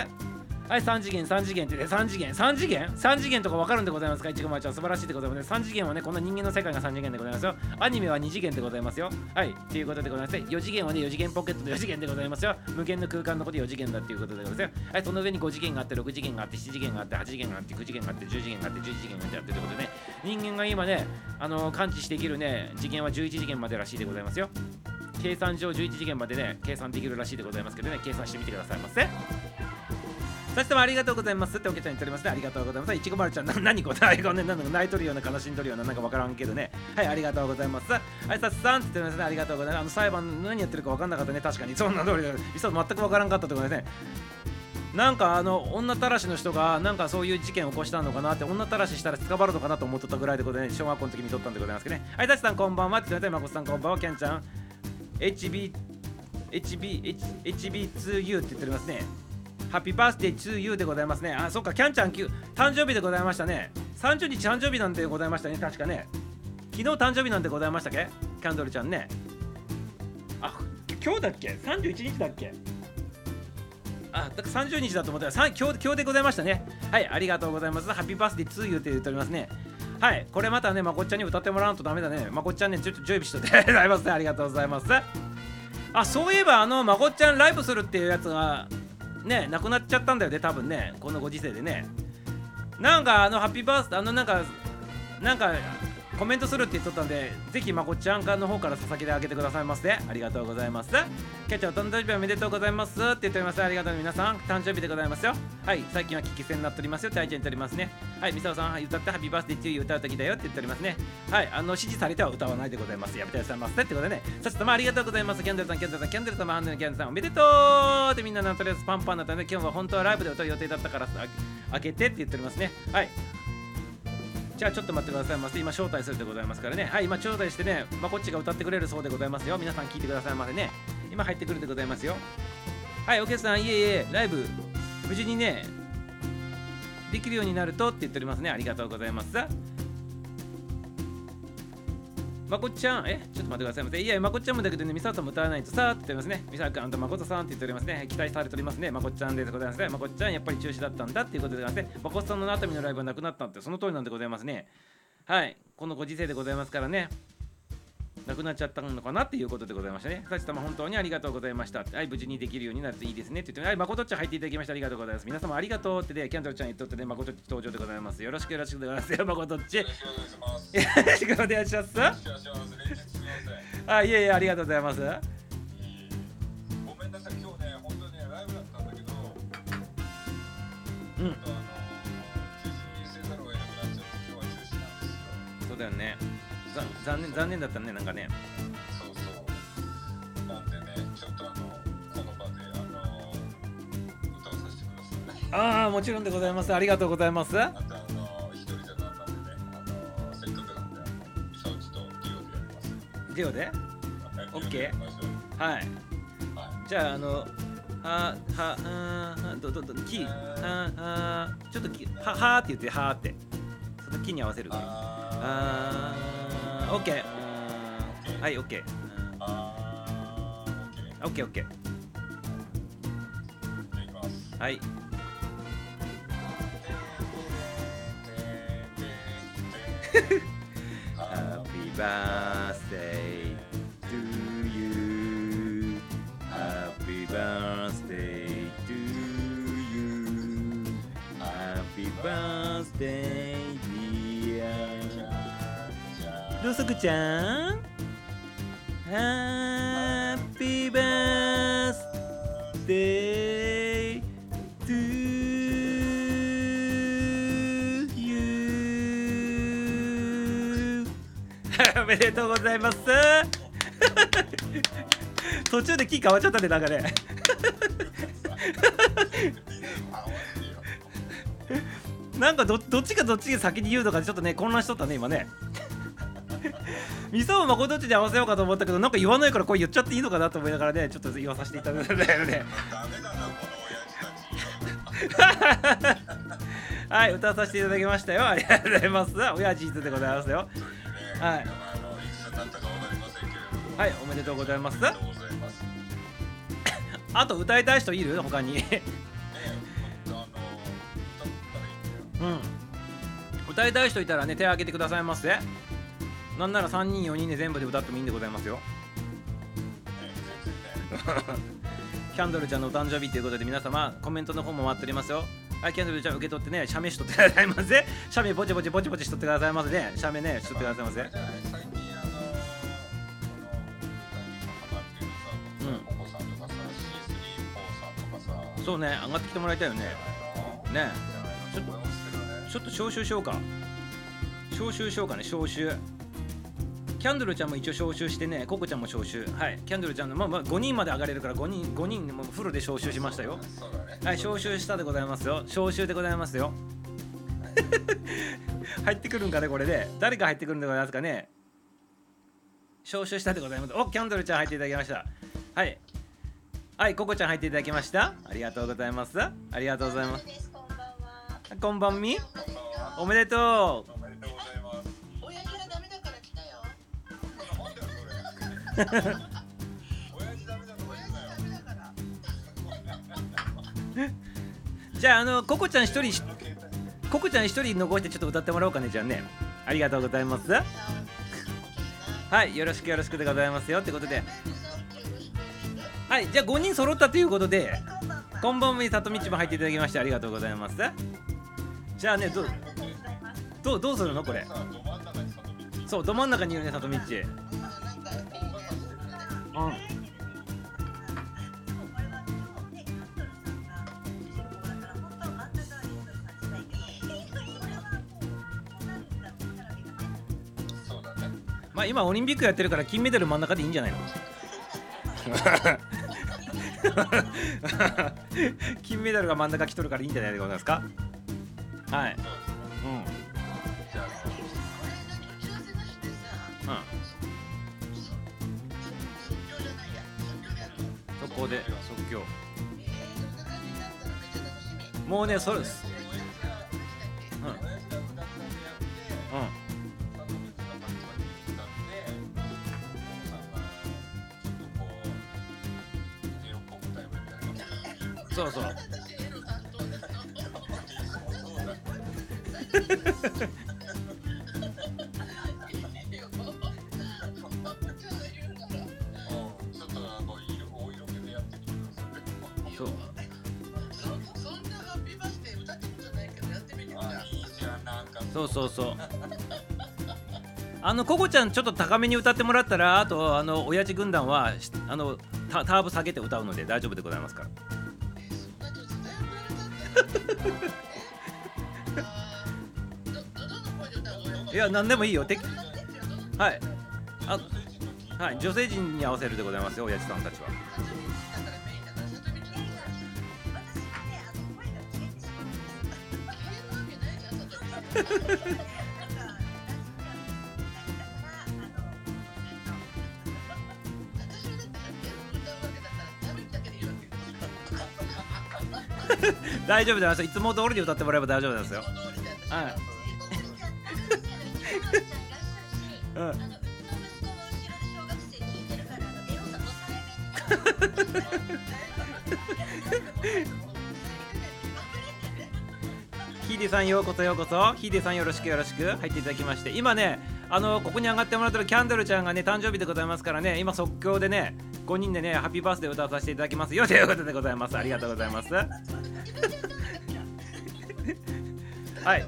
はい3次元3次元ってね3次元3次元 ?3 次元とか分かるんでございますか？いちごまちゃん素晴らしいでございますね。3次元はねこの人間の世界が3次元でございますよ。アニメは2次元でございますよ。はいということでございます。4次元はね4次元ポケットの4次元でございますよ。無限の空間のこと4次元だっていうことでございますよ。はいその上に5次元があって6次元があって7次元があって8次元があって9次元があって10次元があって11次元があってってということでね。人間が今ねあの感知していけるね次元は11次元までらしいでございますよ。計算上11次元までね計算できるらしいでございますけどね計算してみてくださいませ。そしてもありがとうございますっておけちゃん言っておりますね。ありがとうございます。いちごまるちゃんな何これ何これなんか泣いとるような悲しんどるようななんかわからんけどね。はいありがとうございます。はいさつさんって言ってますね。ありがとうございます。あの裁判何やってるかわかんなかったね。確かに。そんな通りで実は全くわからんかったってことですね。なんかあの女たらしの人がなんかそういう事件を起こしたのかなって女たらししたら捕まるのかなと思っとったぐらいでことで、ね、小学校の時に撮ったんでございますけどね。はいダチさんこんばんは。って言われてまこさんこんばんはキャンちゃん。HB HB HB2U って言っておりますね。ハッピーバースデー 2U でございますねあそっかキャンちゃん誕生日でございましたね30日誕生日なんでございましたね確かね昨日誕生日なんでございましたっけ？キャンドルちゃんねあ今日だっけ？31日だっけ？あ、だから30日だと思ったら、今日今日でございましたね。はい、ありがとうございます。ハッピーバースデー2言うて言っておりますね。はい、これまたね、まこっちゃんに歌ってもらわんとダメだね。まこっちゃんね、ちょっとジョイビしとってございますね。ありがとうございます。あ、そういえば、あの、まこっちゃんライブするっていうやつが、ね、なくなっちゃったんだよね、多分ね、このご時世でね。なんか、あの、ハッピーバースデー、あの、なんか、なんか、コメントするって言っとったんで、ぜひまこちゃんかの方からささげてあげてくださいませ。ありがとうございます。キャッチャーお誕生日おめでとうございますって言っております。ありがとう皆さん、誕生日でございますよ。はい、最近は危機戦になっておりますよって愛ちゃん言っておりますね。はい、みさおさん、は、歌ってハッピーバースデー2歌う時だよって言っておりますね。はい、あの、指示されては歌わないでございます。やめてくださいませってことでね。さっとまありがとうございます。キャンドルさん、キャンドルさん、キャンドルさん、ハンドルキャンドルさん、おめでとうってみんなのとりあえずパンパンだったので、今日は本当はライブで歌う予定だったから開けてって言っておりますね。はい。じゃあちょっと待ってくださいませ。今招待するでございますからね。はい、今招待してね、まあ、こっちが歌ってくれるそうでございますよ。皆さん聞いてくださいませね。今入ってくるでございますよ。はい、お客さん、いえいえ、ライブ、無事にね、できるようになるとって言っておりますね。ありがとうございます。まこっちゃん、え、ちょっと待ってくださいませ。いや、まこちゃんもだけどね、みささんも歌わないとさって言っておりますね。みさくんとまことさんって言っておりますね。期待されておりますね。まこちゃんでございますね。まこちゃん、やっぱり中止だったんだっていうことでございますね。まこさんの熱海のライブはなくなったって、その通りなんでございますね。はい、このご時世でございますからね。なくなっちゃったのかなっていうことでございましたね。さち様本当にありがとうございました。はい、無事にできるようになっていいですねって言って、はい、誠っちゃん入っていただきました。ありがとうございます。皆様ありがとうってね、キャンドルちゃん言っとってね、誠っち登場でございます。よろしくよろしくお願いしますよ、誠っち。よろしくお願いします。あ、いえいえ、ありがとうございます。ごめんなさい、今日ね、本当にライブだったんだけど、うん。そうだよね。残念残念だったねなんかね。そうそう。なんでねちょっとあのこの場であの歌をさせてくださいああもちろんでございます。ありがとうございます。あとあの一人じゃなんなんでねあのせっかくなんであのミサオチとデュオでやります。デュオで？オッケー。はい、はい、じゃああのはははどどどキー。ははちょっとキははって言ってはって。そのキーに合わせるああオッケーはいオッケーオッケーオッケーはい Happy birthday to you Happy birthday to you Happy birthday ろうそくちゃん。ハッピーバースデートゥーユーおめでとうございます。途中でキー変わっちゃったねなんかね。なんかどどっちがどっちが先に言うのかちょっとね混乱しとったね今ね。ミサオ誠っちで合わせようかと思ったけどなんか言わないからこれ言っちゃっていいのかなと思いながらねちょっと言わさせていただいた。んだよねはい歌わさせていただきましたよ。ありがとうございます。親父でございますよ。はい。はいおめでとうございます。あと歌いたい人いる？他に。うん。歌いたい人いたらね手を挙げてくださいませなんなら3人4人で全部で歌ってもいいんでございますよ キャンドルちゃんのお誕生日ということで皆様コメントの方も待っておりますよはい、キャンドルちゃん受け取ってね、写メしとってくださいませ。写メぼちぼちぼちぼちしとってくださいませね。写メね、しとってくださいませ。うん。そうね、上がってきてもらいたいよね。ねじゃないなとちょっと招集しようか招集しようかね招集キャンドルちゃんも一応招集してねココちゃんも招集。はい。キャンドルちゃんのまあまあ5人まで上がれるから5人5人もフルで招集しましたよ。そうだね。はい招集したでございますよ。招集でございますよ。入ってくるんかねこれで。誰が入ってくるんでございますかね。招集したでございます。おキャンドルちゃん入っていただきました。はい。はいココちゃん入っていただきました。ありがとうございます。ありがとうございます。す。こんばんは。こんばんみ。こんばんは。おめでとう じゃああのココちゃん一人ココちゃん一人残してちょっと歌ってもらおうかねじゃあね。ありがとうございます。はいよろしくよろしくでございますよってことで。はいじゃあ5人揃ったということでこんばんは里道も入っていただきましてありがとうございます。じゃあねどうどうどうするのこれ？そうど真ん中にいるね里道うんまあ今オリンピックやってるから金メダル真ん中でい。い。んじゃない。の金メダルが真ん中来とるからい。い。んじゃない。でござい。ますかはい。もうねそれそうそう。あのココちゃんちょっと高めに歌ってもらったらあとあの親父軍団はしあのタターブ下げて歌うので大丈夫でございますから。いや何でもいいよ。てはい。あはい。女性陣に合わせるでございますよ親父さんたちは大丈夫ですいつも通りで歌ってもらえば大丈夫ですよ。はい。うん。ヒデさんようこそようこそ。ヒデさんよろしくよろしく。入っていただきまして。今ねあのここに上がってもらってるキャンドルちゃんがね誕生日でございますからね。今即興でね5人でねハッピーバースデー歌わさせていただきます。よということでございます。ありがとうございます。はい。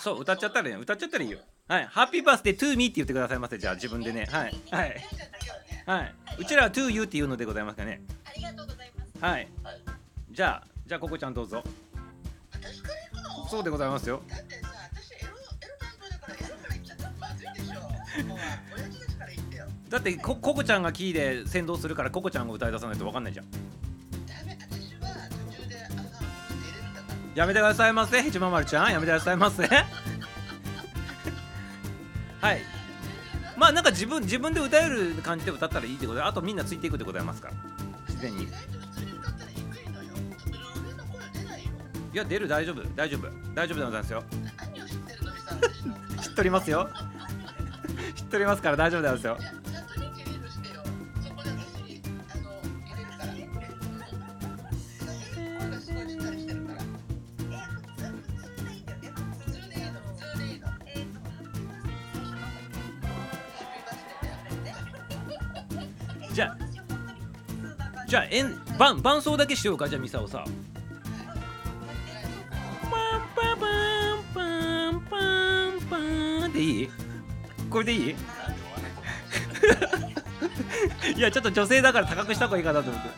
そう歌っちゃったらいいよ。歌っちゃったらいいよ。はい。ハッピーバースデートゥーミーって言ってくださいませ。じゃあ自分でね。はい。はい。はい。うちらはトゥーユーって言うのでございますかねはい。はい。じゃあじゃあココちゃんどうぞ。私から行くの？そうでございますよ。だってさ、私エロエロ担当だからエロから言っちゃったらまずいでしょ。もう親父たちから言ってよ。だってコココちゃんがキーで先導するからココちゃんが歌い出さないと分かんないじゃん。やめてくださいませヘチママルちゃん。やめてくださいませ。はい。まあなんか自分自分で歌える感じで歌ったらいいってことであとみんなついていくでございますから。自然にいよ。や出る大丈夫大丈夫大丈夫でございますよ何を知ってるのにさ、私の。知っとりますよ知っとりますから大丈夫でございますよちゃんとリリードしてよ。そこで私、あの、入れるから。声がすごいしっかりしてるから。え、普通、普通でいいんだよね。普通でいいの、普通でいいの。えっと、じゃあじゃあえん伴伴奏だけしようかじゃあミサオさでいい？これでいい？いやちょっと女性だから高くした方がいいかなと思って。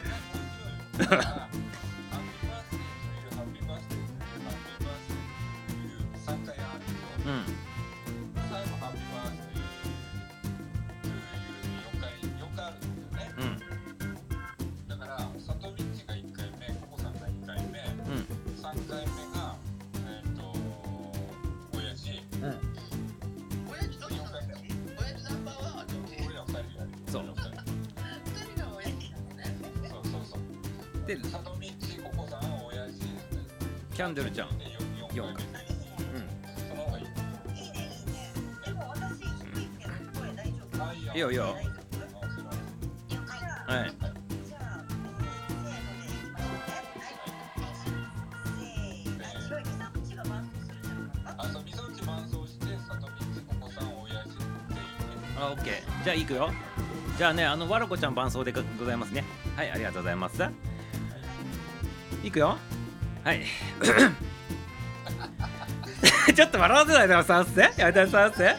奏してサトミッチココさん。親父っていいねあオッケー。じゃあいくよ。じゃあねあのわらこちゃん伴奏でごございますね。はいありがとうございます。いくよはい。ちょっと笑わせないでくださいませやめてくださいませ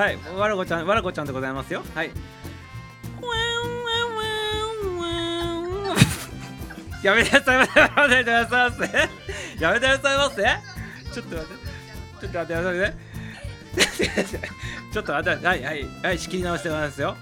はい。わらこちゃんわらこちゃんでございますよ。はい。やめてくださいませやめてくださいませやめてさいませちょっと待って。ちょっと待ってくださいね。ちょっと待ってはいはいはい。仕切り直してますよ。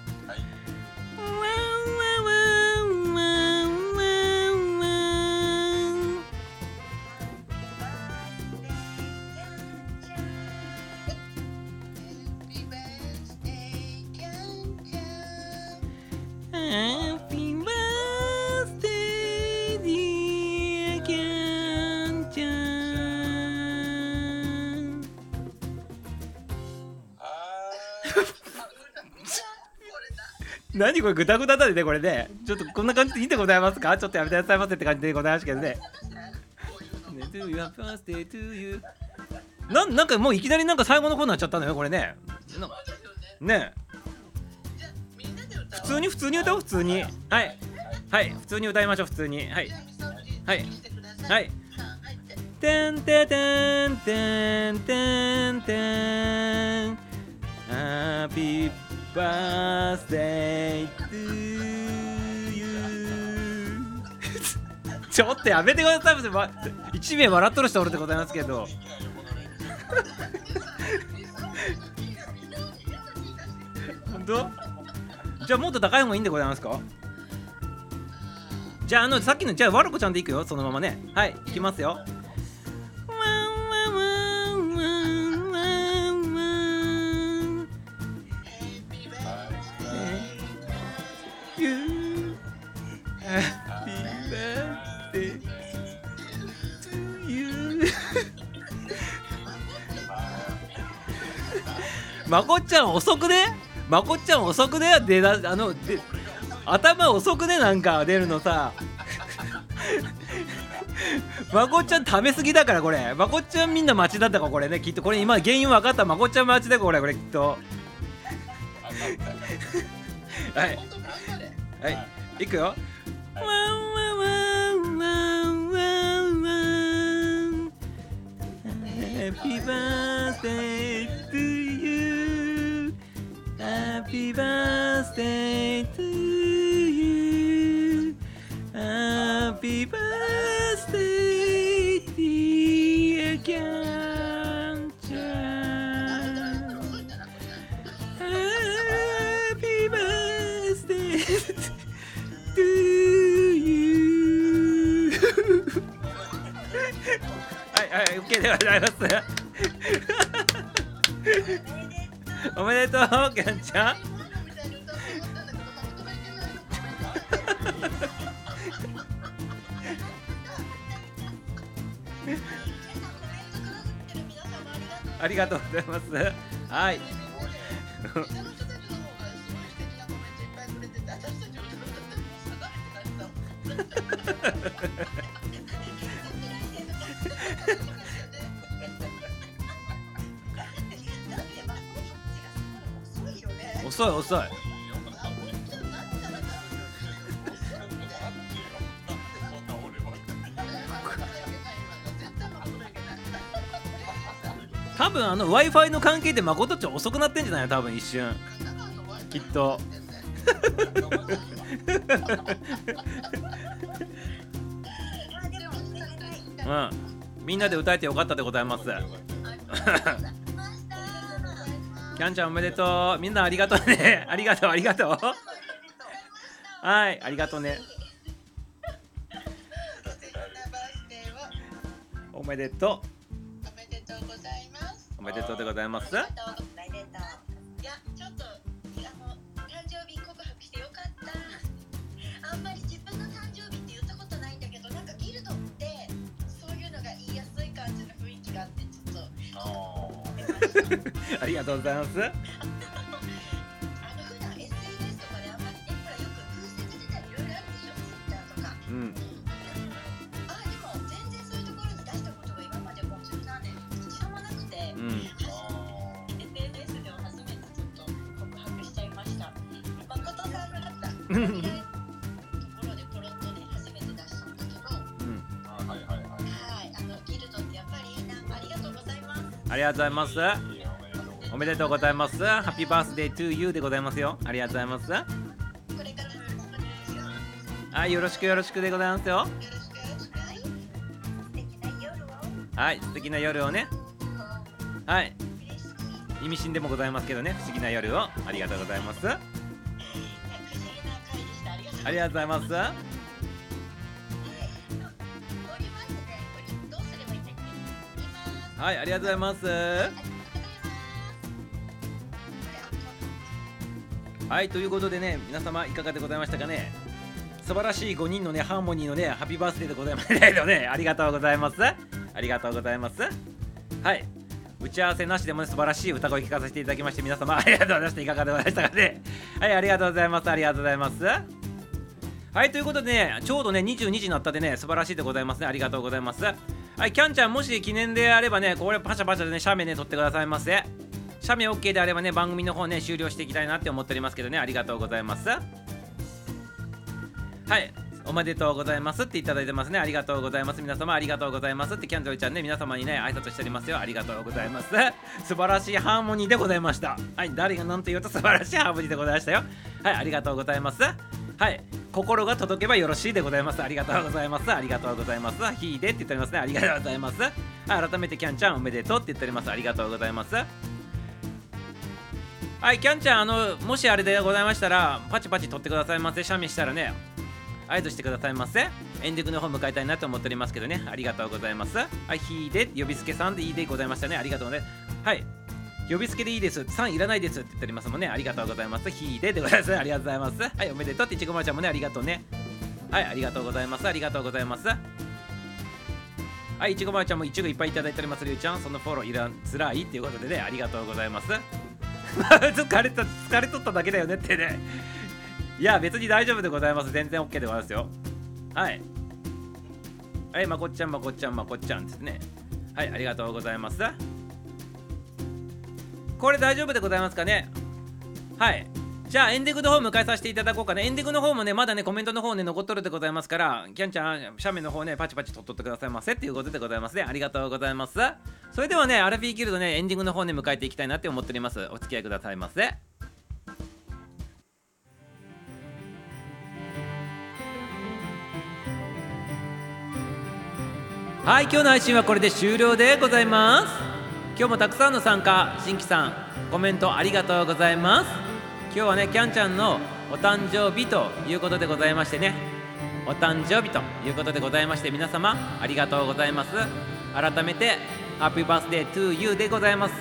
何これグダグダだねこれね。ちょっとこんな感じでいいでございますか？ちょっとやめてくださいませって感じでございますけどね。ね To your birthday to you ななんかもういきなりなんか最後の方になっちゃったのよこれね。ね普通に普通に歌おう普通に。はい。はい。普通に歌いましょう普通に。はい。はい。はい。てんててんてんてんてん。Happy birthday to you. ちょっとやめてください。ませ、ま、一名笑っとる人おるでございますけど。本当？じゃあもっと高い方がいいんでございますか？じゃああのさっきのじゃあわらこちゃんでいくよ。そのままね。はいいきますよ。まこっちゃん遅くね？まこっちゃん遅くね？出だあので頭遅くね？なんか出るのさ。まこっちゃんためすぎだからこれ。まこっちゃんみんな待ちだったかこれね。きっと。これ今原因分かった。まこっちゃん待ちだこれこれきっと。はい。はい。い。くよ。ワンワンワンワンワンワン。Happy birthday to you Happy birthday to you Happy birthday dear キャンちゃん Happy birthday to you はいはい OK でございます おめでとうキャンちゃん。ありがとうございます。はい遅い遅い。多分あの w i f i の関係で誠っちゃん遅くなってんじゃない？の多分一瞬。きっと。うん。みんなで歌えてよかったでございます。キャンちゃんおめでとう。みんなありがとうね。ありがとうありがとう。はい。ありがとうね。おめでとおめでとう。ございます。うおめでとうでございます誠さんがあった。うんところでポロッとね初めて出したんだけど、はうんはいはいはいい、あのギルドってやっぱりいいな。ありがとうございます。ありがとうございますおめでとうございますハッピーバースデートゥーユーでございますよありがとうございますこれから。はいよろしくよろしくでございますよ。はい。素敵な夜を。ねはい。意味深でもございますけどね不思議な夜をありがとうございますありがとうござ？います。はいありがとうございますはいということでね皆様いかがでございましたかね？素晴らしい5人のねハーモニーのねハッピーバースデーでございますけどね。ありがとうございます。ありがとうございます。はい。打ち合わせなしでもね素晴らしい歌声聞かせていただきまして皆様ありがとうございました。いかがでございましたかね？はいありがとうございます。ありがとうございます。はいということでねちょうどね22時になったでね素晴らしいでございますね。ありがとうございます。はいキャンちゃんもし記念であればねこれパシャパシャでね写メね撮ってくださいませ。写メ OK であればね番組の方ね終了していきたいなって思っておりますけどね。ありがとうございます。はい。おめでとうございますっていただいてますね。ありがとうございます。皆様ありがとうございますってキャンドルちゃんね皆様にね挨拶しておりますよ。ありがとうございます。素晴らしいハーモニーでございました。はい誰が何と言うと素晴らしいハーモニーでございました。よはい。ありがとうございます。はい。心が届けばよろしいでございます。ありがとうございます。ありがとうございます。ひいでって言っておりますね。ありがとうございます。改めてキャンちゃんおめでとうって言っております。ありがとうございます。はい、キャンちゃん、あの、もしあれでございましたら、パチパチ取ってくださいませ。写メしたらね、合図してくださいませ。エンディングの方迎えたいなと思っておりますけどね、ありがとうございます。はい、ひーで、呼びつけさんでいいでございましたね。ありがとうね。はい、呼びつけでいいです。さんいらないですって言っておりますもんね。ありがとうございます。ひーででございます。ありがとうございます。はい、おめでとうっていちごまちゃんもね、ありがとうね。はい、ありがとうございます。ありがとうございます。はい、いちごまちゃんもいちごいっぱいいただいております。りゅうちゃん、そのフォローいらんづらいっていうことでね、ありがとうございます。疲れた疲れとっただけだよねってね。いや別に大丈夫でございます。全然 OK でございますよ。はい。はいまこっちゃんまこっちゃんまこっちゃんですね。はいありがとうございます。これ大丈夫でございますかね？はい。じゃあエンディングの方迎えさせていただこうかね。エンディングの方もねまだねコメントの方ね残っとるでございますからキャンちゃん写メの方ねパチパチ取っとってくださいませ。っていうことでございますね。ありがとうございます。それではねアラフィーギルドねエンディングの方ね迎えていきたいなって思っております。お付き合いくださいませ。はい今日の配信はこれで終了でございます。今日もたくさんの参加新規さんコメントありがとうございます。今日はねキャンちゃんのお誕生日ということでございましてね。お誕生日ということでございまして皆様ありがとうございます。改めて Happy Birthday to You でございます。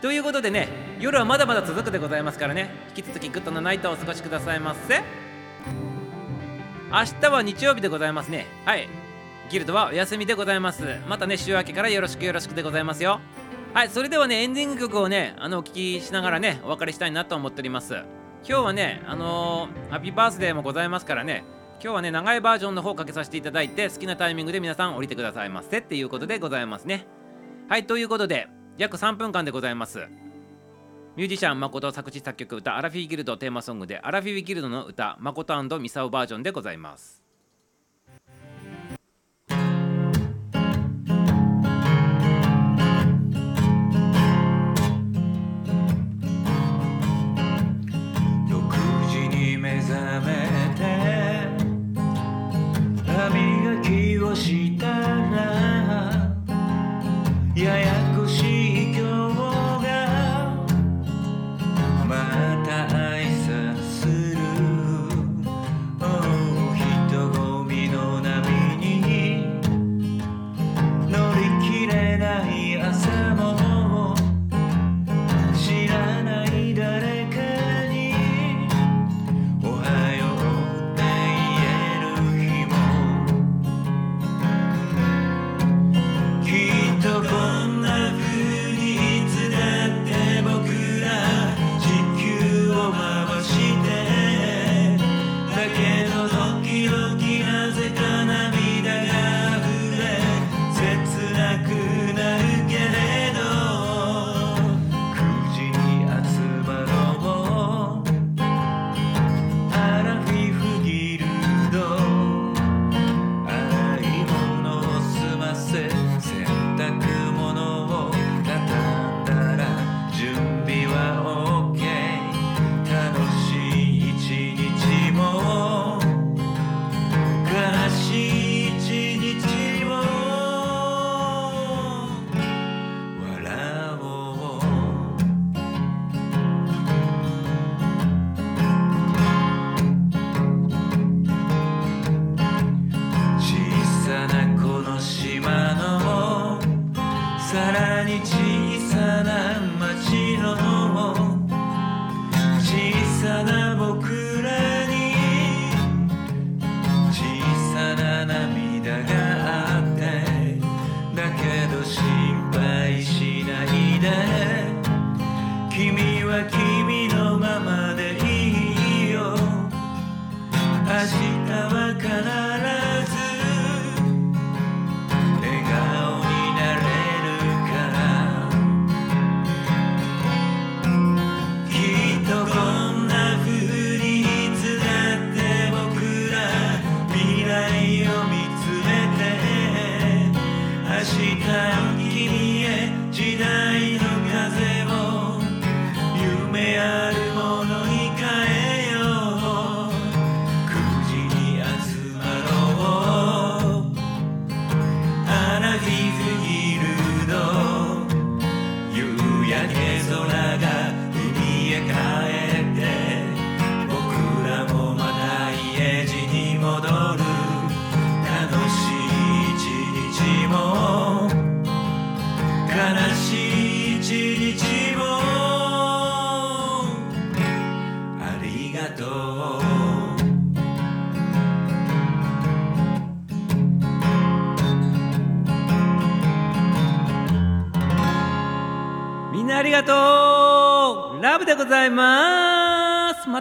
ということでね夜はまだまだ続くでございますからね。引き続き Good な Night をお過ごしくださいませ。明日は日曜日でございますね。はい。ギルドはお休みでございます。またね週明けからよろしくよろしくでございますよ。はいそれではねエンディング曲をねあのお聴きしながらねお別れしたいなと思っております。今日はねあのーハッピーバースデーもございますからね今日はね長いバージョンの方をかけさせていただいて好きなタイミングで皆さん降りてくださいませっていうことでございますね。はいということで約3分間でございます。ミュージシャン誠作詞作曲歌アラフィーギルドテーマソングでアラフィーギルドの歌誠ミサオバージョンでございます。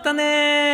またね